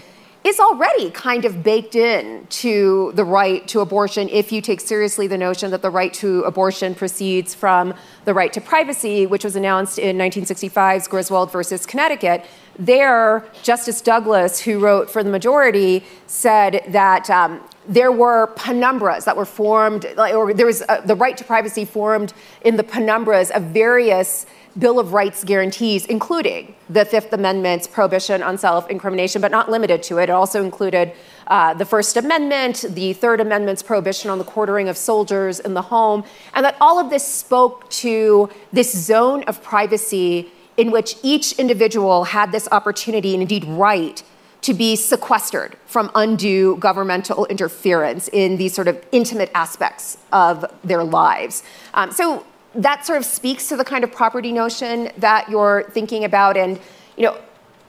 is already kind of baked in to the right to abortion if you take seriously the notion that the right to abortion proceeds from the right to privacy, which was announced in 1965's Griswold versus Connecticut. There, Justice Douglas, who wrote for the majority, said that um, there were penumbras that were formed, or there was uh, the right to privacy formed in the penumbras of various Bill of Rights guarantees, including the Fifth Amendment's prohibition on self incrimination, but not limited to it. It also included uh, the First Amendment, the Third Amendment's prohibition on the quartering of soldiers in the home, and that all of this spoke to this zone of privacy in which each individual had this opportunity and indeed right to be sequestered from undue governmental interference in these sort of intimate aspects of their lives. Um, so that sort of speaks to the kind of property notion that you're thinking about. And, you know,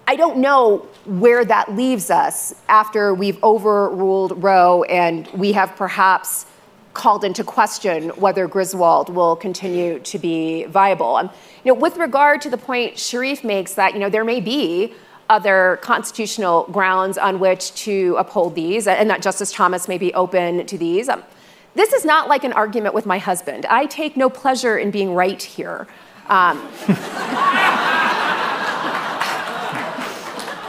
I don't know where that leaves us after we've overruled Roe and we have perhaps called into question whether Griswold will continue to be viable. Um, you know, with regard to the point Sherif makes that, you know, there may be other constitutional grounds on which to uphold these and that Justice Thomas may be open to these. Um, this is not like an argument with my husband. I take no pleasure in being right here. Um,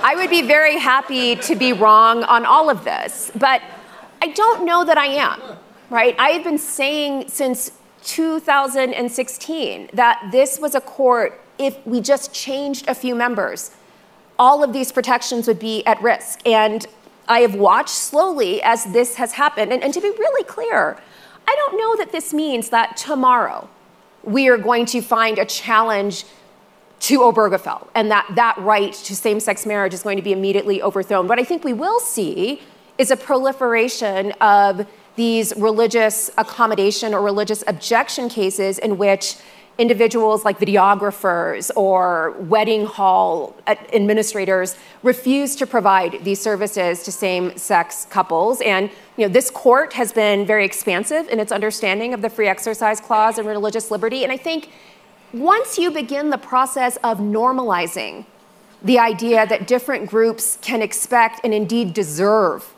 I would be very happy to be wrong on all of this, but I don't know that I am, right? I have been saying since 2016 that this was a court, if we just changed a few members, all of these protections would be at risk. And I have watched slowly as this has happened. And, and to be really clear, I don't know that this means that tomorrow we are going to find a challenge to Obergefell and that that right to same sex marriage is going to be immediately overthrown. What I think we will see is a proliferation of these religious accommodation or religious objection cases in which individuals like videographers or wedding hall uh, administrators refuse to provide these services to same-sex couples. And you know this court has been very expansive in its understanding of the free exercise clause and religious liberty. And i think once you begin the process of normalizing the idea that different groups can expect and indeed deserve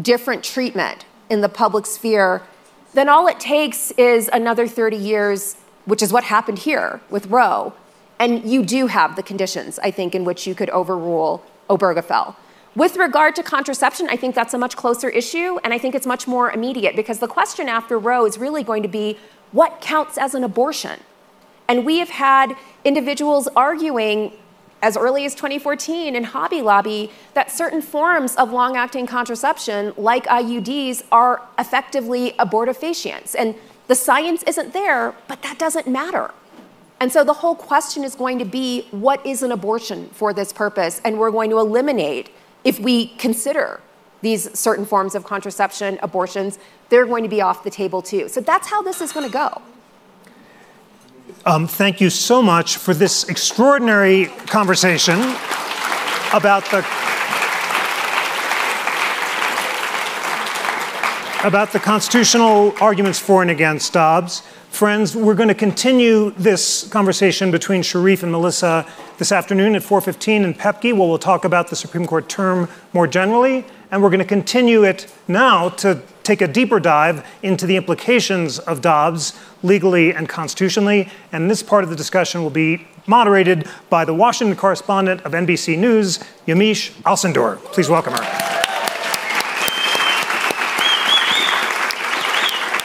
different treatment in the public sphere then all it takes is another 30 years which is what happened here with Roe. And you do have the conditions, I think, in which you could overrule Obergefell. With regard to contraception, I think that's a much closer issue, and I think it's much more immediate because the question after Roe is really going to be what counts as an abortion? And we have had individuals arguing as early as 2014 in Hobby Lobby that certain forms of long acting contraception, like IUDs, are effectively abortifacients. And the science isn't there, but that doesn't matter. And so the whole question is going to be what is an abortion for this purpose? And we're going to eliminate, if we consider these certain forms of contraception, abortions, they're going to be off the table too. So that's how this is going to go. Um, thank you so much for this extraordinary conversation about the about the constitutional arguments for and against Dobbs. Friends, we're going to continue this conversation between Sherif and Melissa this afternoon at 4:15 in Paepcke, where we'll talk about the Supreme Court term more generally, and we're going to continue it now to take a deeper dive into the implications of Dobbs legally and constitutionally. And this part of the discussion will be moderated by the Washington correspondent of NBC News, Yamiche Alcindor. Please welcome her.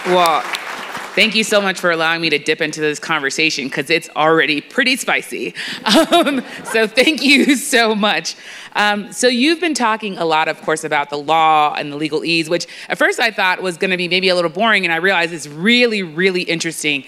Well, thank you so much for allowing me to dip into this conversation because it's already pretty spicy. Um, so thank you so much. Um, so you've been talking a lot, of course, about the law and the legal ease, which at first I thought was going to be maybe a little boring, and I realized it's really, really interesting.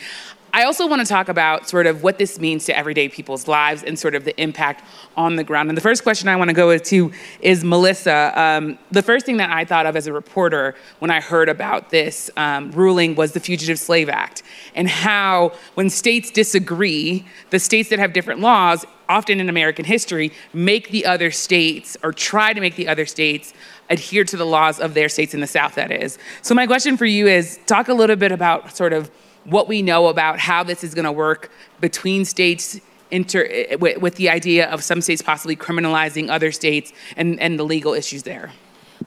I also want to talk about sort of what this means to everyday people's lives and sort of the impact on the ground. And the first question I want to go to is Melissa. Um, the first thing that I thought of as a reporter when I heard about this um, ruling was the Fugitive Slave Act and how, when states disagree, the states that have different laws, often in American history, make the other states or try to make the other states adhere to the laws of their states in the South, that is. So, my question for you is talk a little bit about sort of what we know about how this is going to work between states inter, with, with, the idea of some states possibly criminalizing other states and, and the legal issues there?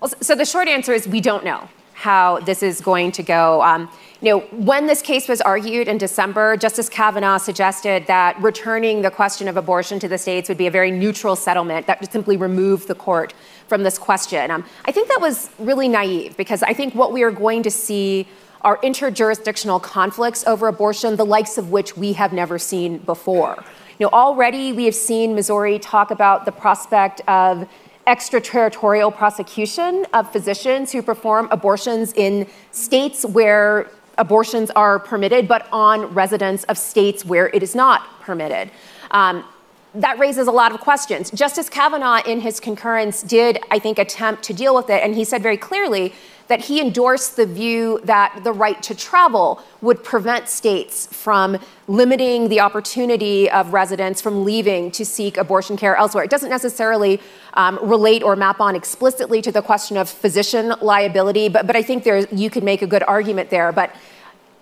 Well, so the short answer is we don't know how this is going to go. Um, you know, when this case was argued in December, Justice Kavanaugh suggested that returning the question of abortion to the states would be a very neutral settlement that would simply remove the court from this question. Um, I think that was really naive because I think what we are going to see are interjurisdictional conflicts over abortion, the likes of which we have never seen before. You know, already we have seen Missouri talk about the prospect of extraterritorial prosecution of physicians who perform abortions in states where abortions are permitted, but on residents of states where it is not permitted. Um, that raises a lot of questions. Justice Kavanaugh, in his concurrence, did, I think, attempt to deal with it, and he said very clearly that he endorsed the view that the right to travel would prevent states from limiting the opportunity of residents from leaving to seek abortion care elsewhere. It doesn't necessarily um, relate or map on explicitly to the question of physician liability, but, but I think there, you could make a good argument there. But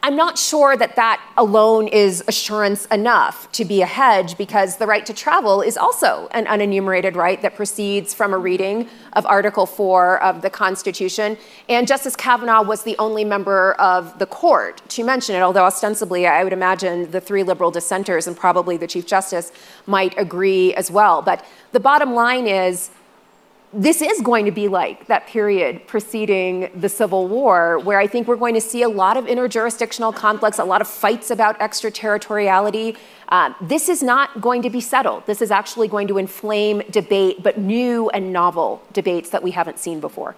I'm not sure that that alone is assurance enough to be a hedge because the right to travel is also an unenumerated right that proceeds from a reading of Article 4 of the Constitution. And Justice Kavanaugh was the only member of the court to mention it, although ostensibly I would imagine the three liberal dissenters and probably the Chief Justice might agree as well. But the bottom line is this is going to be like that period preceding the Civil War, where I think we're going to see a lot of interjurisdictional conflicts, a lot of fights about extraterritoriality. Uh, this is not going to be settled. This is actually going to inflame debate, but new and novel debates that we haven't seen before.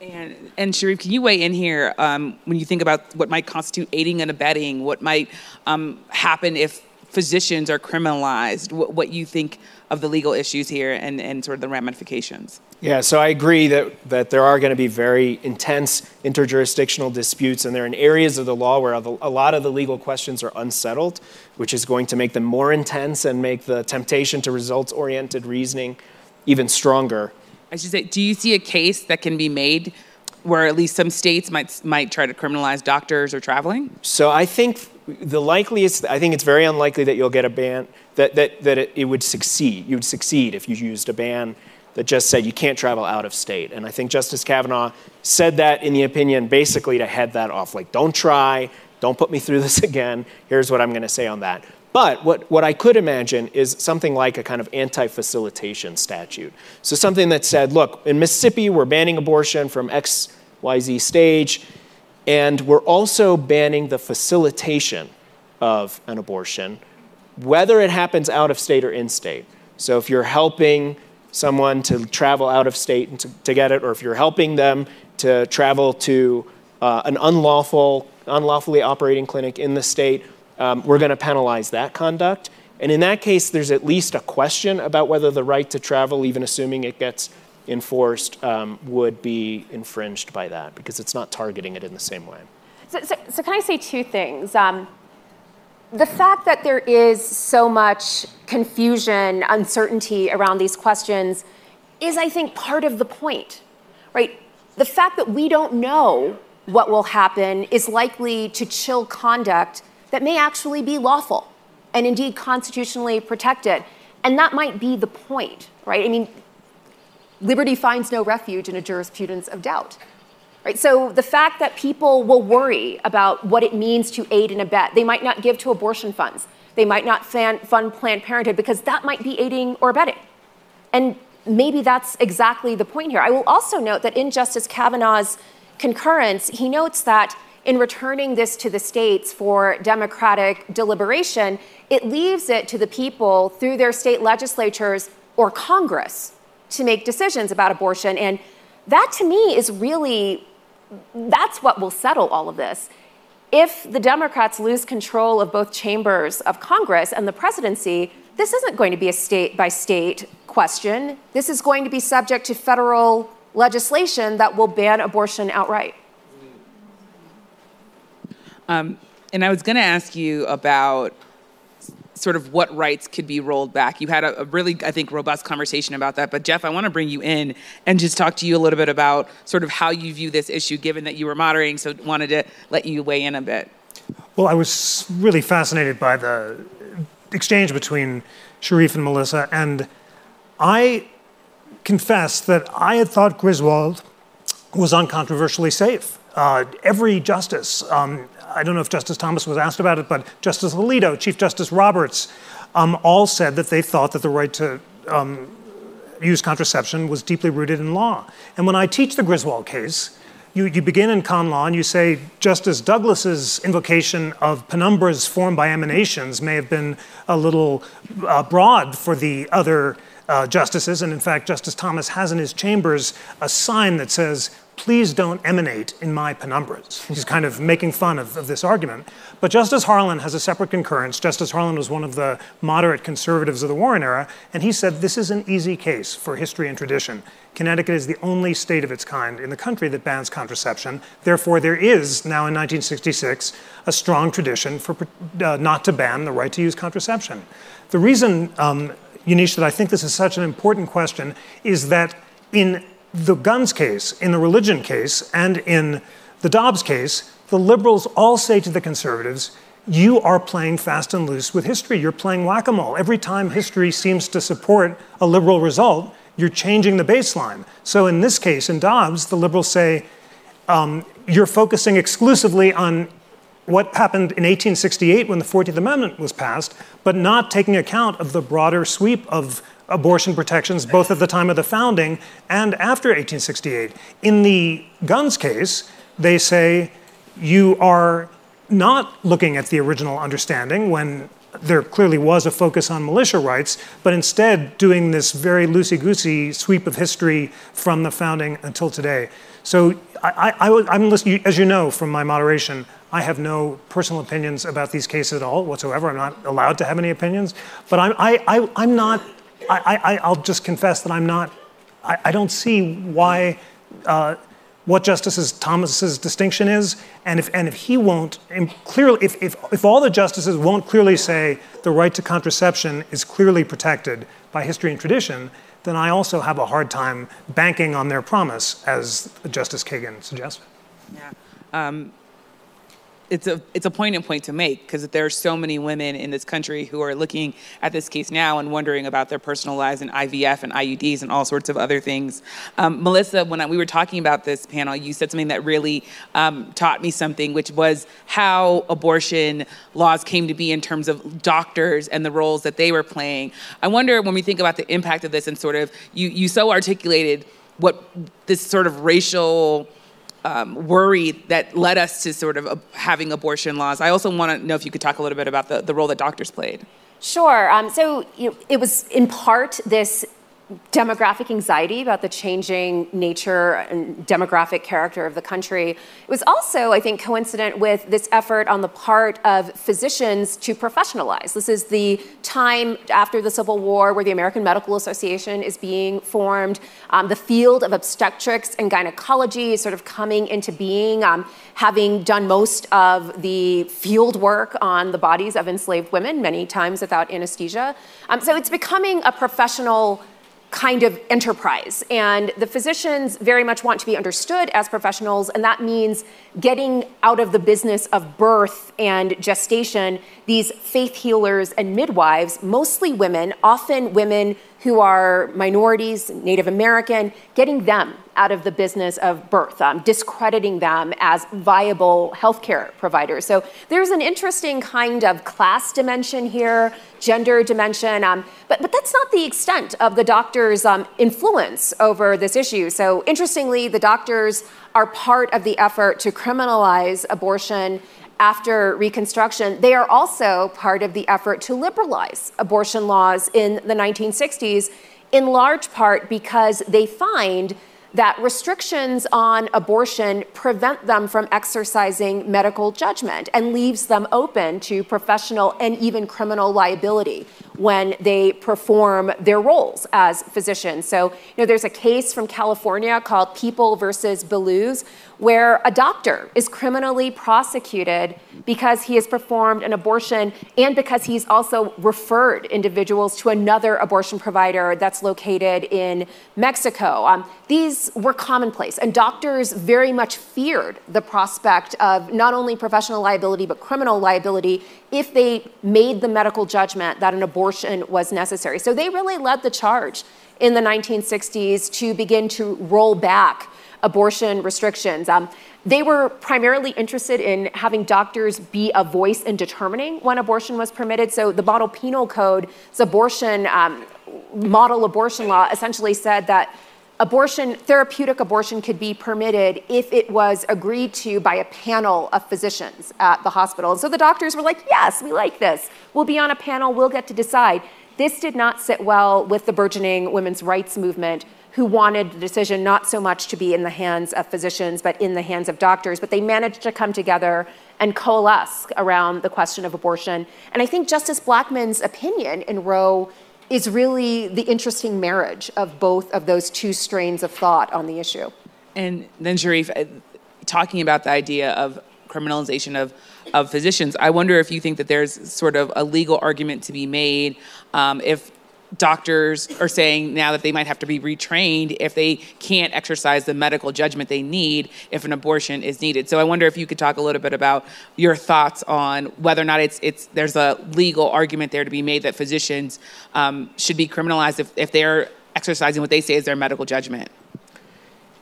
And, and Sherif, can you weigh in here um, when you think about what might constitute aiding and abetting, what might um, happen if physicians are criminalized, what, what you think of the legal issues here and, and sort of the ramifications. Yeah, so I agree that, that there are going to be very intense interjurisdictional disputes, and they're in areas of the law where a lot of the legal questions are unsettled, which is going to make them more intense and make the temptation to results oriented reasoning even stronger. I should say, do you see a case that can be made where at least some states might, might try to criminalize doctors or traveling? So I think the likeliest, I think it's very unlikely that you'll get a ban, that, that, that it, it would succeed. You would succeed if you used a ban that just said you can't travel out of state. And I think Justice Kavanaugh said that in the opinion basically to head that off. Like, don't try, don't put me through this again. Here's what I'm going to say on that. But what, what I could imagine is something like a kind of anti facilitation statute. So, something that said, look, in Mississippi, we're banning abortion from XYZ stage. And we're also banning the facilitation of an abortion, whether it happens out of state or in state. So if you're helping someone to travel out of state to, to get it, or if you're helping them to travel to uh, an unlawful, unlawfully operating clinic in the state, um, we're going to penalize that conduct. And in that case, there's at least a question about whether the right to travel, even assuming it gets enforced um, would be infringed by that because it's not targeting it in the same way. So, so, so can I say two things? Um, the fact that there is so much confusion, uncertainty around these questions is, I think, part of the point, right? The fact that we don't know what will happen is likely to chill conduct that may actually be lawful and indeed constitutionally protected. And that might be the point, right? I mean, liberty finds no refuge in a jurisprudence of doubt. Right? So the fact that people will worry about what it means to aid and abet, they might not give to abortion funds, they might not fund Planned Parenthood because that might be aiding or abetting. And maybe that's exactly the point here. I will also note that in Justice Kavanaugh's concurrence, he notes that in returning this to the states for democratic deliberation, it leaves it to the people through their state legislatures or Congress to make decisions about abortion. And that to me is really, that's what will settle all of this. if the Democrats lose control of both chambers of Congress and the presidency, this isn't going to be a state by state question. This is going to be subject to federal legislation that will ban abortion outright. Um, and I was going to ask you about sort of what rights could be rolled back. You had a, a, really, I think, robust conversation about that. But Jeff, I want to bring you in and just talk to you a little bit about sort of how you view this issue, given that you were moderating. So wanted to let you weigh in a bit. Well, I was really fascinated by the exchange between Sherif and Melissa, and I confess that I had thought Griswold was uncontroversially safe. Uh, every justice, um, I don't know if Justice Thomas was asked about it, but Justice Alito, Chief Justice Roberts, um, all said that they thought that the right to um, use contraception was deeply rooted in law. And when I teach the Griswold case, you, you begin in con law and you say Justice Douglas's invocation of penumbras formed by emanations may have been a little uh, broad for the other uh, justices. And in fact, Justice Thomas has in his chambers a sign that says, please don't emanate in my penumbras. He's kind of making fun of, of, this argument. But Justice Harlan has a separate concurrence. Justice Harlan was one of the moderate conservatives of the Warren era, and he said this is an easy case for history and tradition. Connecticut is the only state of its kind in the country that bans contraception. Therefore, there is now in 1966 a strong tradition for uh, not to ban the right to use contraception. The reason, um, Yamiche, that I think this is such an important question is that in the guns case, in the religion case, and in the Dobbs case, the liberals all say to the conservatives, you are playing fast and loose with history. You're playing whack a mole. Every time history seems to support a liberal result, you're changing the baseline. So in this case, in Dobbs, the liberals say, um, you're focusing exclusively on what happened in 1868 when the 14th Amendment was passed, but not taking account of the broader sweep of abortion protections, both at the time of the founding and after 1868. In the guns case, they say you are not looking at the original understanding when there clearly was a focus on militia rights, but instead doing this very loosey goosey sweep of history from the founding until today. So, I, am listening, as you know from my moderation, I have no personal opinions about these cases at all whatsoever. I'm not allowed to have any opinions, but I'm, I, I, I'm not I, I, will just confess that I'm not, I, I don't see why, uh, what Justice Thomas's distinction is, and if, and if he won't clearly, if, if, if all the justices won't clearly say the right to contraception is clearly protected by history and tradition, then I also have a hard time banking on their promise, as Justice Kagan suggested. Yeah. Um, it's a it's a poignant point to make because there are so many women in this country who are looking at this case now and wondering about their personal lives and IVF and IUDs and all sorts of other things. Um, Melissa, when I, we were talking about this panel, you said something that really um, taught me something, which was how abortion laws came to be in terms of doctors and the roles that they were playing. I wonder when we think about the impact of this and sort of you you so articulated what this sort of racial um, worry that led us to sort of having abortion laws. I also want to know if you could talk a little bit about the, the role that doctors played. Sure. Um, so you know, it was in part this demographic anxiety about the changing nature and demographic character of the country. It was also, I think, coincident with this effort on the part of physicians to professionalize. This is the time after the Civil War where the American Medical Association is being formed. Um, the field of obstetrics and gynecology is sort of coming into being, um, having done most of the field work on the bodies of enslaved women, many times without anesthesia. Um, so it's becoming a professional kind of enterprise. And the physicians very much want to be understood as professionals, and that means getting out of the business of birth and gestation these faith healers and midwives, mostly women, often women who are minorities, Native American, getting them out of the business of birth, um, discrediting them as viable healthcare providers. So there's an interesting kind of class dimension here, gender dimension, um, but, but that's not the extent of the doctors' um, influence over this issue. So interestingly, the doctors are part of the effort to criminalize abortion after Reconstruction, they are also part of the effort to liberalize abortion laws in the 1960s, in large part because they find that restrictions on abortion prevent them from exercising medical judgment and leaves them open to professional and even criminal liability when they perform their roles as physicians. So, you know, there's a case from California called People versus Belous, where a doctor is criminally prosecuted because he has performed an abortion and because he's also referred individuals to another abortion provider that's located in Mexico. Um, these were commonplace, and doctors very much feared the prospect of not only professional liability but criminal liability if they made the medical judgment that an abortion was necessary. So they really led the charge in the 1960s to begin to roll back abortion restrictions. Um, they were primarily interested in having doctors be a voice in determining when abortion was permitted. So the model penal code's abortion um, model abortion law essentially said that abortion, therapeutic abortion, could be permitted if it was agreed to by a panel of physicians at the hospital. And so the doctors were like, yes, we like this. We'll be on a panel, we'll get to decide. This did not sit well with the burgeoning women's rights movement, who wanted the decision not so much to be in the hands of physicians, but in the hands of doctors. But they managed to come together and coalesce around the question of abortion. And I think Justice Blackmun's opinion in Roe is really the interesting marriage of both of those two strains of thought on the issue. And then, Sherif, uh, talking about the idea of criminalization of, of physicians, I wonder if you think that there's sort of a legal argument to be made um, if doctors are saying now that they might have to be retrained if they can't exercise the medical judgment they need if an abortion is needed. So I wonder if you could talk a little bit about your thoughts on whether or not it's it's there's a legal argument there to be made that physicians um, should be criminalized if, if they're exercising what they say is their medical judgment.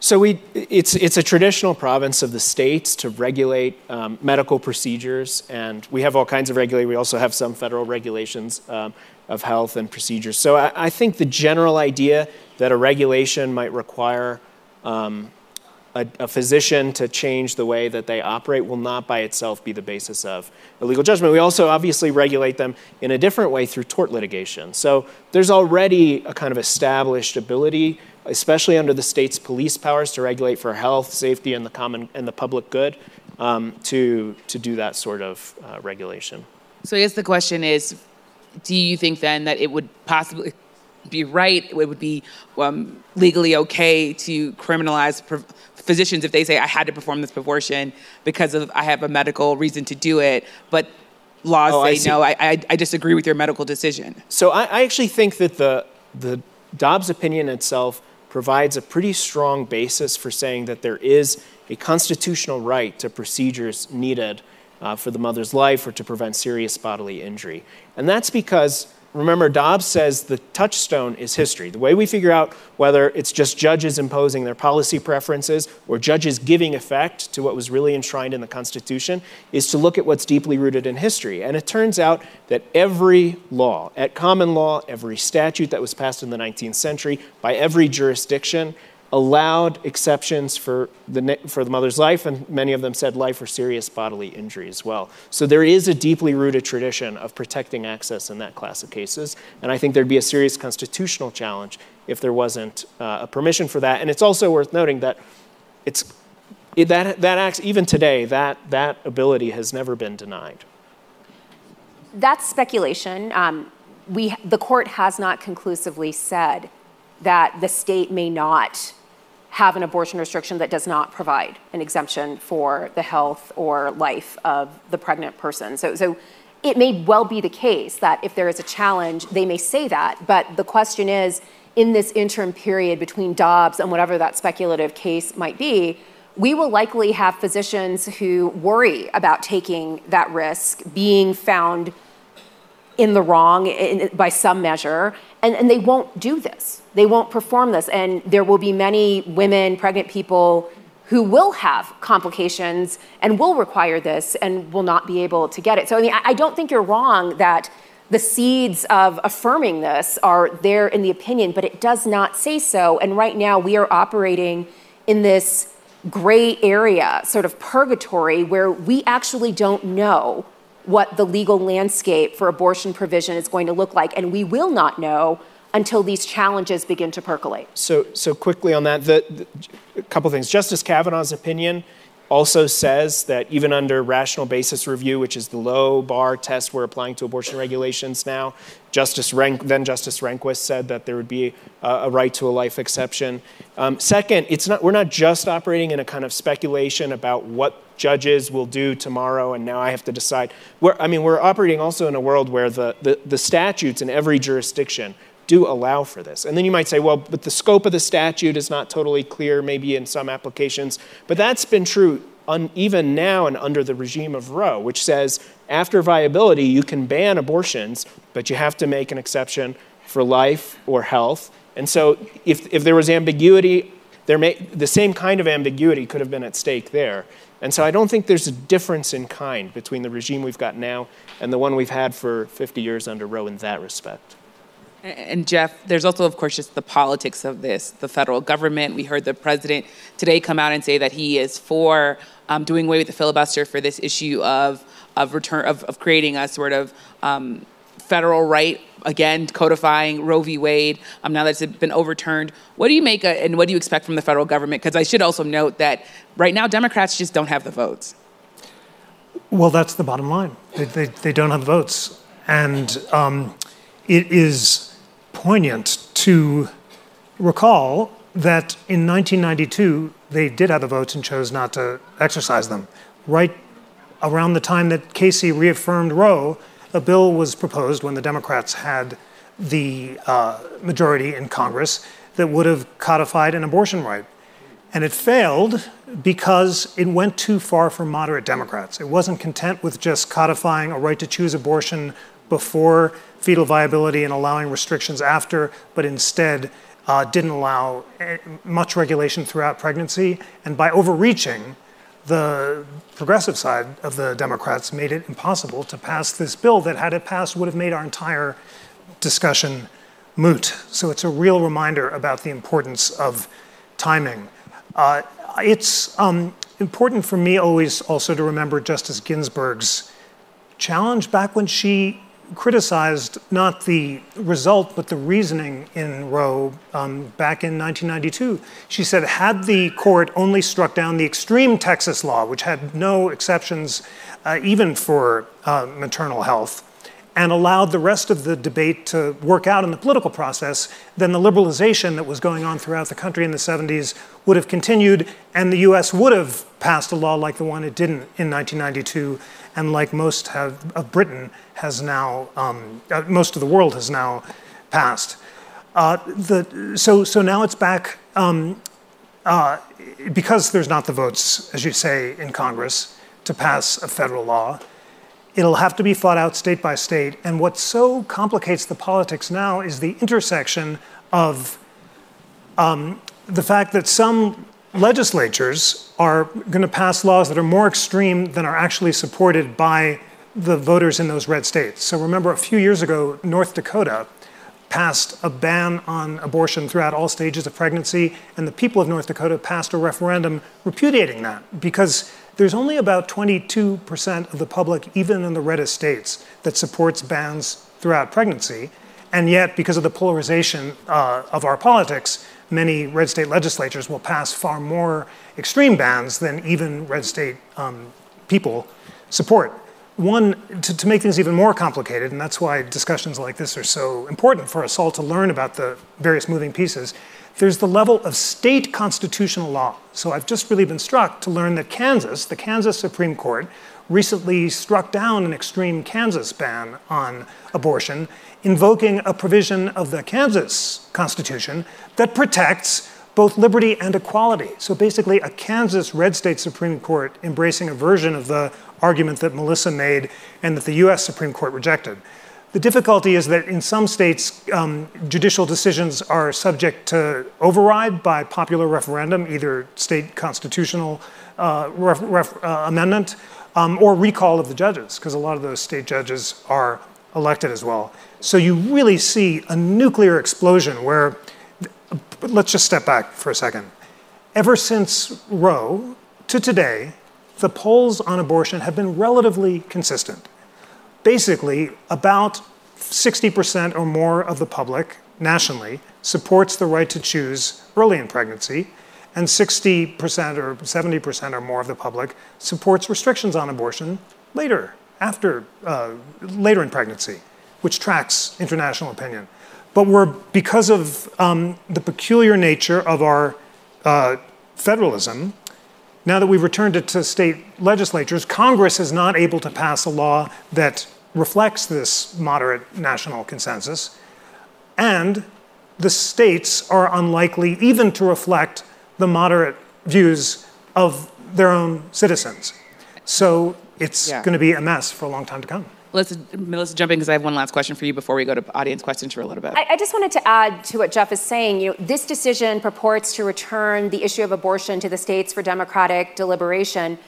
So we, it's, it's a traditional province of the states to regulate um, medical procedures, and we have all kinds of regulation. We also have some federal regulations um, of health and procedures. So I, I, think the general idea that a regulation might require um, a, a, physician to change the way that they operate will not by itself be the basis of a legal judgment. We also obviously regulate them in a different way through tort litigation. So there's already a kind of established ability, especially under the state's police powers, to regulate for health, safety, and the common and the public good, um, to to do that sort of uh, regulation. So I guess the question is do you think then that it would possibly be right, it would be um, legally okay to criminalize physicians if they say I had to perform this abortion because of I have a medical reason to do it, but laws oh, say I no, I, I, I, disagree with your medical decision. So I, I actually think that the the Dobbs opinion itself provides a pretty strong basis for saying that there is a constitutional right to procedures needed uh, for the mother's life or to prevent serious bodily injury. And that's because, remember, Dobbs says the touchstone is history. The way we figure out whether it's just judges imposing their policy preferences or judges giving effect to what was really enshrined in the Constitution is to look at what's deeply rooted in history. And it turns out that every law, at common law, every statute that was passed in the 19th century by every jurisdiction, allowed exceptions for the, for the mother's life, and many of them said life or serious bodily injury as well. So there is a deeply rooted tradition of protecting access in that class of cases, and I think there'd be a serious constitutional challenge if there wasn't uh, a permission for that. And it's also worth noting that it's it, that that acts even today that that ability has never been denied. That's speculation. Um, we the court has not conclusively said that the state may not have an abortion restriction that does not provide an exemption for the health or life of the pregnant person. So, so it may well be the case that if there is a challenge, they may say that. But the question is in this interim period between Dobbs and whatever that speculative case might be, we will likely have physicians who worry about taking that risk, being found in the wrong in, by some measure, and, and they won't do this. They won't perform this. And there will be many women, pregnant people, who will have complications and will require this and will not be able to get it. So I, mean, I don't think you're wrong that the seeds of affirming this are there in the opinion, but it does not say so. And right now we are operating in this gray area, sort of purgatory, where we actually don't know what the legal landscape for abortion provision is going to look like. And we will not know until these challenges begin to percolate? So, so quickly on that, the, the, a couple things. Justice Kavanaugh's opinion also says that even under rational basis review, which is the low bar test we're applying to abortion regulations now, Justice Renk, then Justice Rehnquist said that there would be a, a right to a life exception. Um, second, it's not, we're not just operating in a kind of speculation about what judges will do tomorrow, and now I have to decide. We're, I mean, we're operating also in a world where the, the, the statutes in every jurisdiction do allow for this. And then you might say, well, but the scope of the statute is not totally clear, maybe in some applications. But that's been true un, even now and under the regime of Roe, which says after viability, you can ban abortions, but you have to make an exception for life or health. And so if, if there was ambiguity, there may, the same kind of ambiguity could have been at stake there. And so I don't think there's a difference in kind between the regime we've got now and the one we've had for 50 years under Roe in that respect. And Jeff, there's also, of course, just the politics of this. The federal government, we heard the president today come out and say that he is for um, doing away with the filibuster for this issue of, of return of, of creating a sort of um, federal right again codifying Roe v. Wade. Um, now that it's been overturned, what do you make, a, and what do you expect from the federal government? Because I should also note that right now Democrats just don't have the votes. Well, that's the bottom line. They, they, they don't have the votes, and um, it is poignant to recall that in 1992 they did have the votes and chose not to exercise them. Right around the time that Casey reaffirmed Roe, a bill was proposed when the Democrats had the uh, majority in Congress that would have codified an abortion right. And it failed because it went too far for moderate Democrats. It wasn't content with just codifying a right to choose abortion before fetal viability and allowing restrictions after, but instead uh, didn't allow eh, much regulation throughout pregnancy. And by overreaching, the progressive side of the Democrats made it impossible to pass this bill that, had it passed, would have made our entire discussion moot. So it's a real reminder about the importance of timing. Uh, it's um, important for me always also to remember Justice Ginsburg's challenge back when she criticized not the result, but the reasoning in Roe um, back in 1992. She said, had the court only struck down the extreme Texas law, which had no exceptions uh, even for uh, maternal health, and allowed the rest of the debate to work out in the political process, then the liberalization that was going on throughout the country in the 70s would have continued, and the US would have passed a law like the one it didn't in 1992 and like most have, of Britain has now, um, uh, most of the world has now passed. Uh, the, so, so now it's back um, uh, because there's not the votes, as you say, in Congress to pass a federal law. It'll have to be fought out state by state. And what so complicates the politics now is the intersection of um, the fact that some legislatures are going to pass laws that are more extreme than are actually supported by the voters in those red states. So remember, a few years ago, North Dakota passed a ban on abortion throughout all stages of pregnancy, and the people of North Dakota passed a referendum repudiating that because there's only about 22% of the public, even in the reddest states, that supports bans throughout pregnancy. And yet, because of the polarization uh, of our politics, many red state legislatures will pass far more extreme bans than even red state um, people support. One, to, to, make things even more complicated, and that's why discussions like this are so important for us all to learn about the various moving pieces, there's the level of state constitutional law. So I've just really been struck to learn that Kansas, the Kansas Supreme Court, recently struck down an extreme Kansas ban on abortion invoking a provision of the Kansas Constitution that protects both liberty and equality. So basically, a Kansas red state Supreme Court embracing a version of the argument that Melissa made and that the US Supreme Court rejected. The difficulty is that in some states, um, judicial decisions are subject to override by popular referendum, either state constitutional uh, ref, ref, uh, amendment um, or recall of the judges, because a lot of those state judges are elected as well. So you really see a nuclear explosion where, let's just step back for a second. Ever since Roe to today, the polls on abortion have been relatively consistent. Basically, about 60% or more of the public nationally supports the right to choose early in pregnancy, and 60% or 70% or more of the public supports restrictions on abortion later, after, uh, later in pregnancy, which tracks international opinion. But we're, because of um, the peculiar nature of our uh, federalism, now that we've returned it to state legislatures, Congress is not able to pass a law that reflects this moderate national consensus. And the states are unlikely even to reflect the moderate views of their own citizens. So it's Yeah. going to be a mess for a long time to come. Melissa, Melissa, jump in because I have one last question for you before we go to audience questions for a little bit. I, I just wanted to add to what Jeff is saying. You know, this decision purports to return the issue of abortion to the states for democratic deliberation,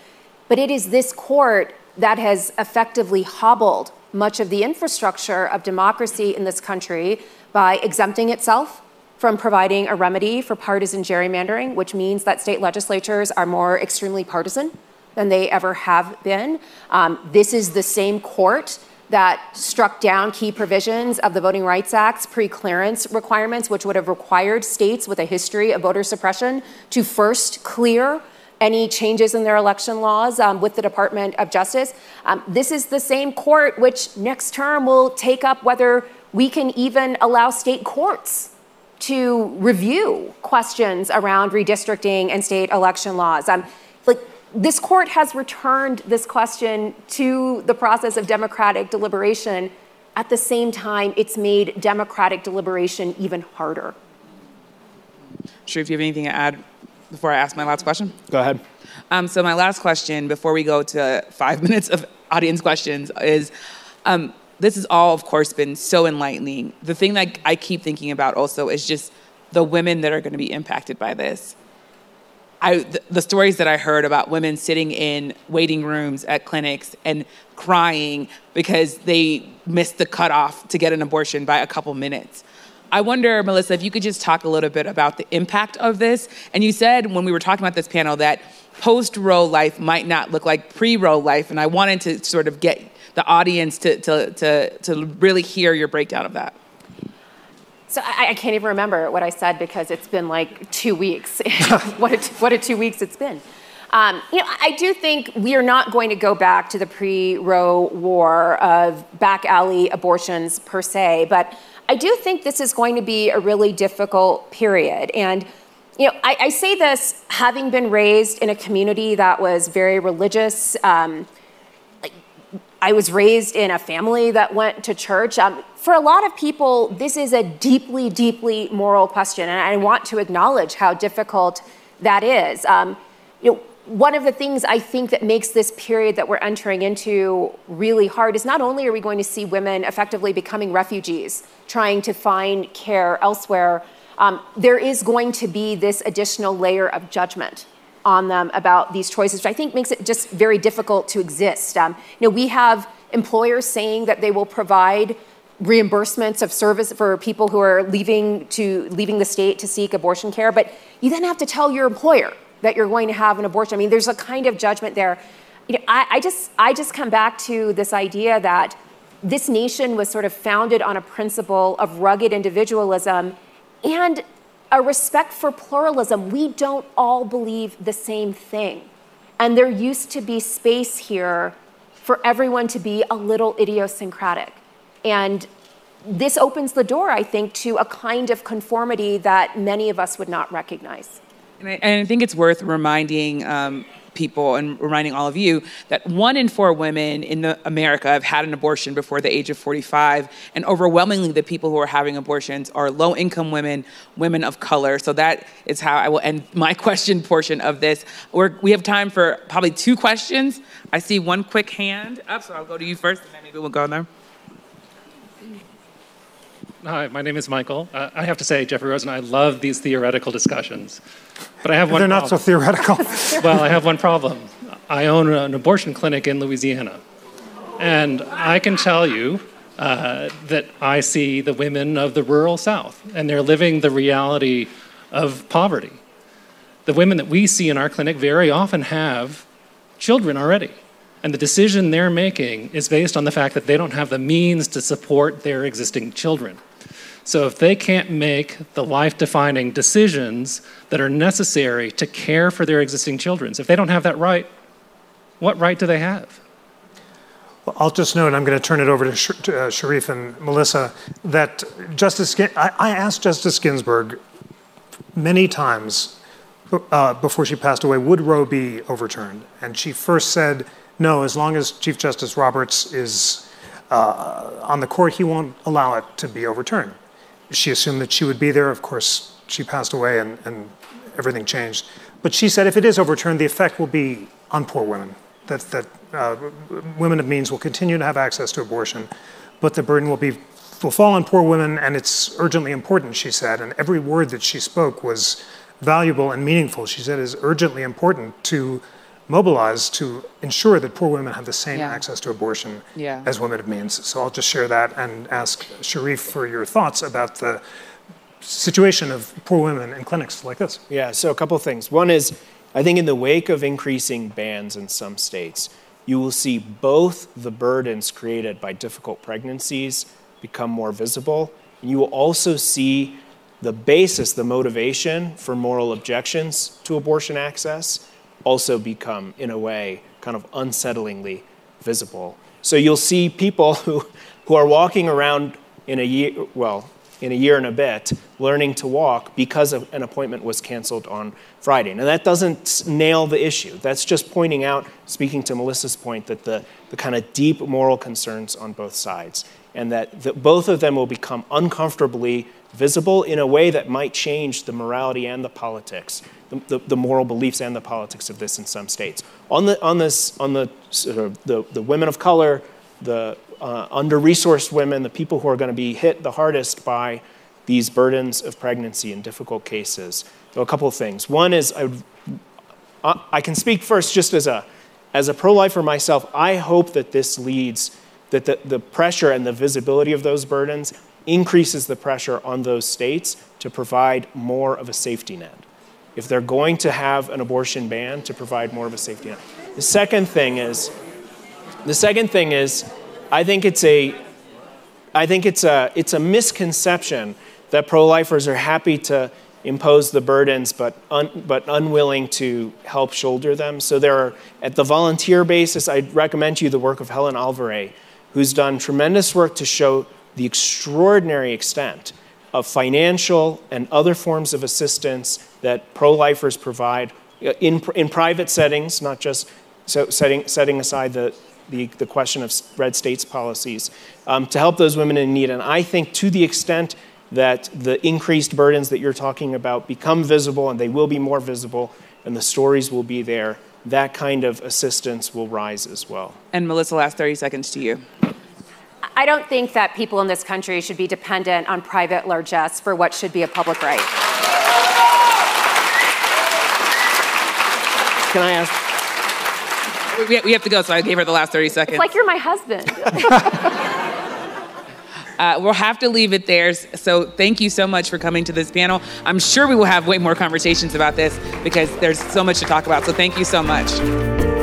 but it is this court that has effectively hobbled much of the infrastructure of democracy in this country by exempting itself from providing a remedy for partisan gerrymandering, which means that state legislatures are more extremely partisan than they ever have been. Um, this is the same court that struck down key provisions of the Voting Rights Act's pre-clearance requirements, which would have required states with a history of voter suppression to first clear any changes in their election laws um, with the Department of Justice. Um, this is the same court which next term will take up whether we can even allow state courts to review questions around redistricting and state election laws. Um, like this court has returned this question to the process of democratic deliberation. At the same time, it's made democratic deliberation even harder. Sure, if you have anything to add before I ask my last question? Go ahead. Um, so my last question before we go to five minutes of audience questions is, um, this has all, of course, been so enlightening. The thing that I keep thinking about also is just the women that are going to be impacted by this. I, the, the stories that I heard about women sitting in waiting rooms at clinics and crying because they missed the cutoff to get an abortion by a couple minutes. I wonder, Melissa, if you could just talk a little bit about the impact of this. And you said when we were talking about this panel that post Roe life might not look like pre Roe life. And I wanted to sort of get the audience to, to, to, to really hear your breakdown of that. So I, I can't even remember what I said because it's been like two weeks. what, a, what a two weeks it's been. Um, you know, I do think we are not going to go back to the pre-Roe war of back alley abortions per se, but I do think this is going to be a really difficult period. And you know, I, I say this having been raised in a community that was very religious. Um, I was raised in a family that went to church. Um, for a lot of people, this is a deeply, deeply moral question, and I want to acknowledge how difficult that is. Um, you know, one of the things I think that makes this period that we're entering into really hard is not only are we going to see women effectively becoming refugees, trying to find care elsewhere, um, there is going to be this additional layer of judgment on them about these choices, which I think makes it just very difficult to exist. Um, you know, we have employers saying that they will provide reimbursements of service for people who are leaving to leaving the state to seek abortion care, but you then have to tell your employer that you're going to have an abortion. I mean, there's a kind of judgment there. You know, I, I just I just come back to this idea that this nation was sort of founded on a principle of rugged individualism and a respect for pluralism. We don't all believe the same thing. And there used to be space here for everyone to be a little idiosyncratic. And this opens the door, I think, to a kind of conformity that many of us would not recognize. And I, and I think it's worth reminding um, people and reminding all of you that one in four women in America have had an abortion before the age of 45, and overwhelmingly the people who are having abortions are low-income women, women of color. So that is how I will end my question portion of this. We're, we have time for probably two questions. I see one quick hand up, so I'll go to you first, and then maybe we'll go there. Hi, my name is Michael. Uh, I have to say, Jeffrey Rosen, I love these theoretical discussions. But I have one They're not so theoretical. well, I have one problem. I own an abortion clinic in Louisiana. And I can tell you uh, that I see the women of the rural South, and they're living the reality of poverty. The women that we see in our clinic very often have children already. And the decision they're making is based on the fact that they don't have the means to support their existing children. So if they can't make the life defining decisions that are necessary to care for their existing children, if they don't have that right, what right do they have? Well, I'll just note, and I'm going to turn it over to, Sh- to uh, Sherif and Melissa, that Justice, Gin- I, I asked Justice Ginsburg many times uh, before she passed away, would Roe be overturned? And she first said, no, as long as Chief Justice Roberts is uh, on the court, he won't allow it to be overturned. She assumed that she would be there. Of course, she passed away and, and everything changed. But she said if it is overturned, the effect will be on poor women, that, that uh, women of means will continue to have access to abortion, but the burden will be will fall on poor women, and it's urgently important, she said. And every word that she spoke was valuable and meaningful. She said is urgently important to mobilize to ensure that poor women have the same Yeah. access to abortion Yeah. as women of means. So I'll just share that and ask Sherif for your thoughts about the situation of poor women in clinics like this. Yeah, so a couple things. One is, I think in the wake of increasing bans in some states, you will see both the burdens created by difficult pregnancies become more visible, and you will also see the basis, the motivation for moral objections to abortion access also become, in a way, kind of unsettlingly visible. So you'll see people who, who are walking around in a year, well, in a year and a bit, learning to walk because an appointment was canceled on Friday. Now, that doesn't nail the issue. That's just pointing out, speaking to Melissa's point, that the, the kind of deep moral concerns on both sides, and that the, both of them will become uncomfortably visible in a way that might change the morality and the politics, the, the, the moral beliefs and the politics of this in some states. On the, on this, on the, sort of the, the women of color, the uh, under-resourced women, the people who are going to be hit the hardest by these burdens of pregnancy in difficult cases. So a couple of things. One is I, I can speak first just as a, as a pro-lifer myself. I hope that this leads, that the, the pressure and the visibility of those burdens increases the pressure on those states to provide more of a safety net. If they're going to have an abortion ban, to provide more of a safety net. The second thing is, the second thing is, I think it's a, I think it's a, it's a misconception that pro-lifers are happy to impose the burdens, but un, but unwilling to help shoulder them. So there are, at the volunteer basis, I'd recommend to you the work of Helen Alvaré, who's done tremendous work to show the extraordinary extent of financial and other forms of assistance that pro-lifers provide uh, in, in private settings, not just so setting, setting aside the, the, the question of red states policies, um, to help those women in need. And I think to the extent that the increased burdens that you're talking about become visible, and they will be more visible, and the stories will be there, that kind of assistance will rise as well. And Melissa, last 30 seconds to you. I don't think that people in this country should be dependent on private largesse for what should be a public right. Can I ask? We, we have to go, so I gave her the last 30 seconds. It's like you're my husband. Uh, we'll have to leave it there. So thank you so much for coming to this panel. I'm sure we will have way more conversations about this because there's so much to talk about. So thank you so much.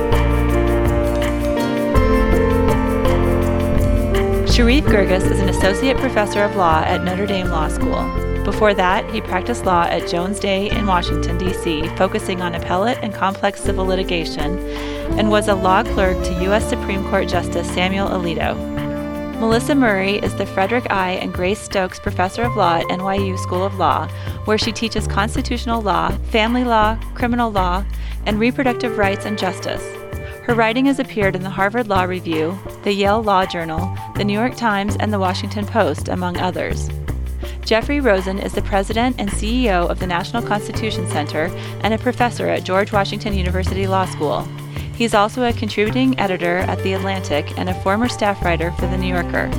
Sherif Girgis is an associate professor of law at Notre Dame Law School. Before that, he practiced law at Jones Day in Washington, D.C., focusing on appellate and complex civil litigation, and was a law clerk to U.S. Supreme Court Justice Samuel Alito. Melissa Murray is the Frederick I. and Grace Stokes Professor of Law at NYU School of Law, where she teaches constitutional law, family law, criminal law, and reproductive rights and justice. Her writing has appeared in the Harvard Law Review, the Yale Law Journal, the New York Times, and the Washington Post, among others. Jeffrey Rosen is the president and CEO of the National Constitution Center and a professor at George Washington University Law School. He's also a contributing editor at The Atlantic and a former staff writer for The New Yorker.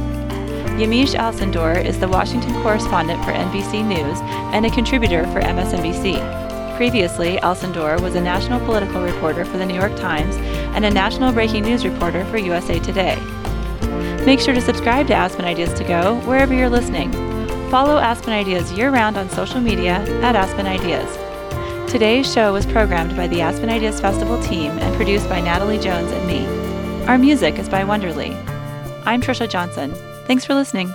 Yamiche Alcindor is the Washington correspondent for NBC News and a contributor for MSNBC. Previously, Alcindor was a national political reporter for The New York Times and a national breaking news reporter for USA Today. Make sure to subscribe to Aspen Ideas to Go wherever you're listening. Follow Aspen Ideas year round on social media at Aspen Ideas. Today's show was programmed by the Aspen Ideas Festival team and produced by Natalie Jones and me. Our music is by Wonderly. I'm Trisha Johnson. Thanks for listening.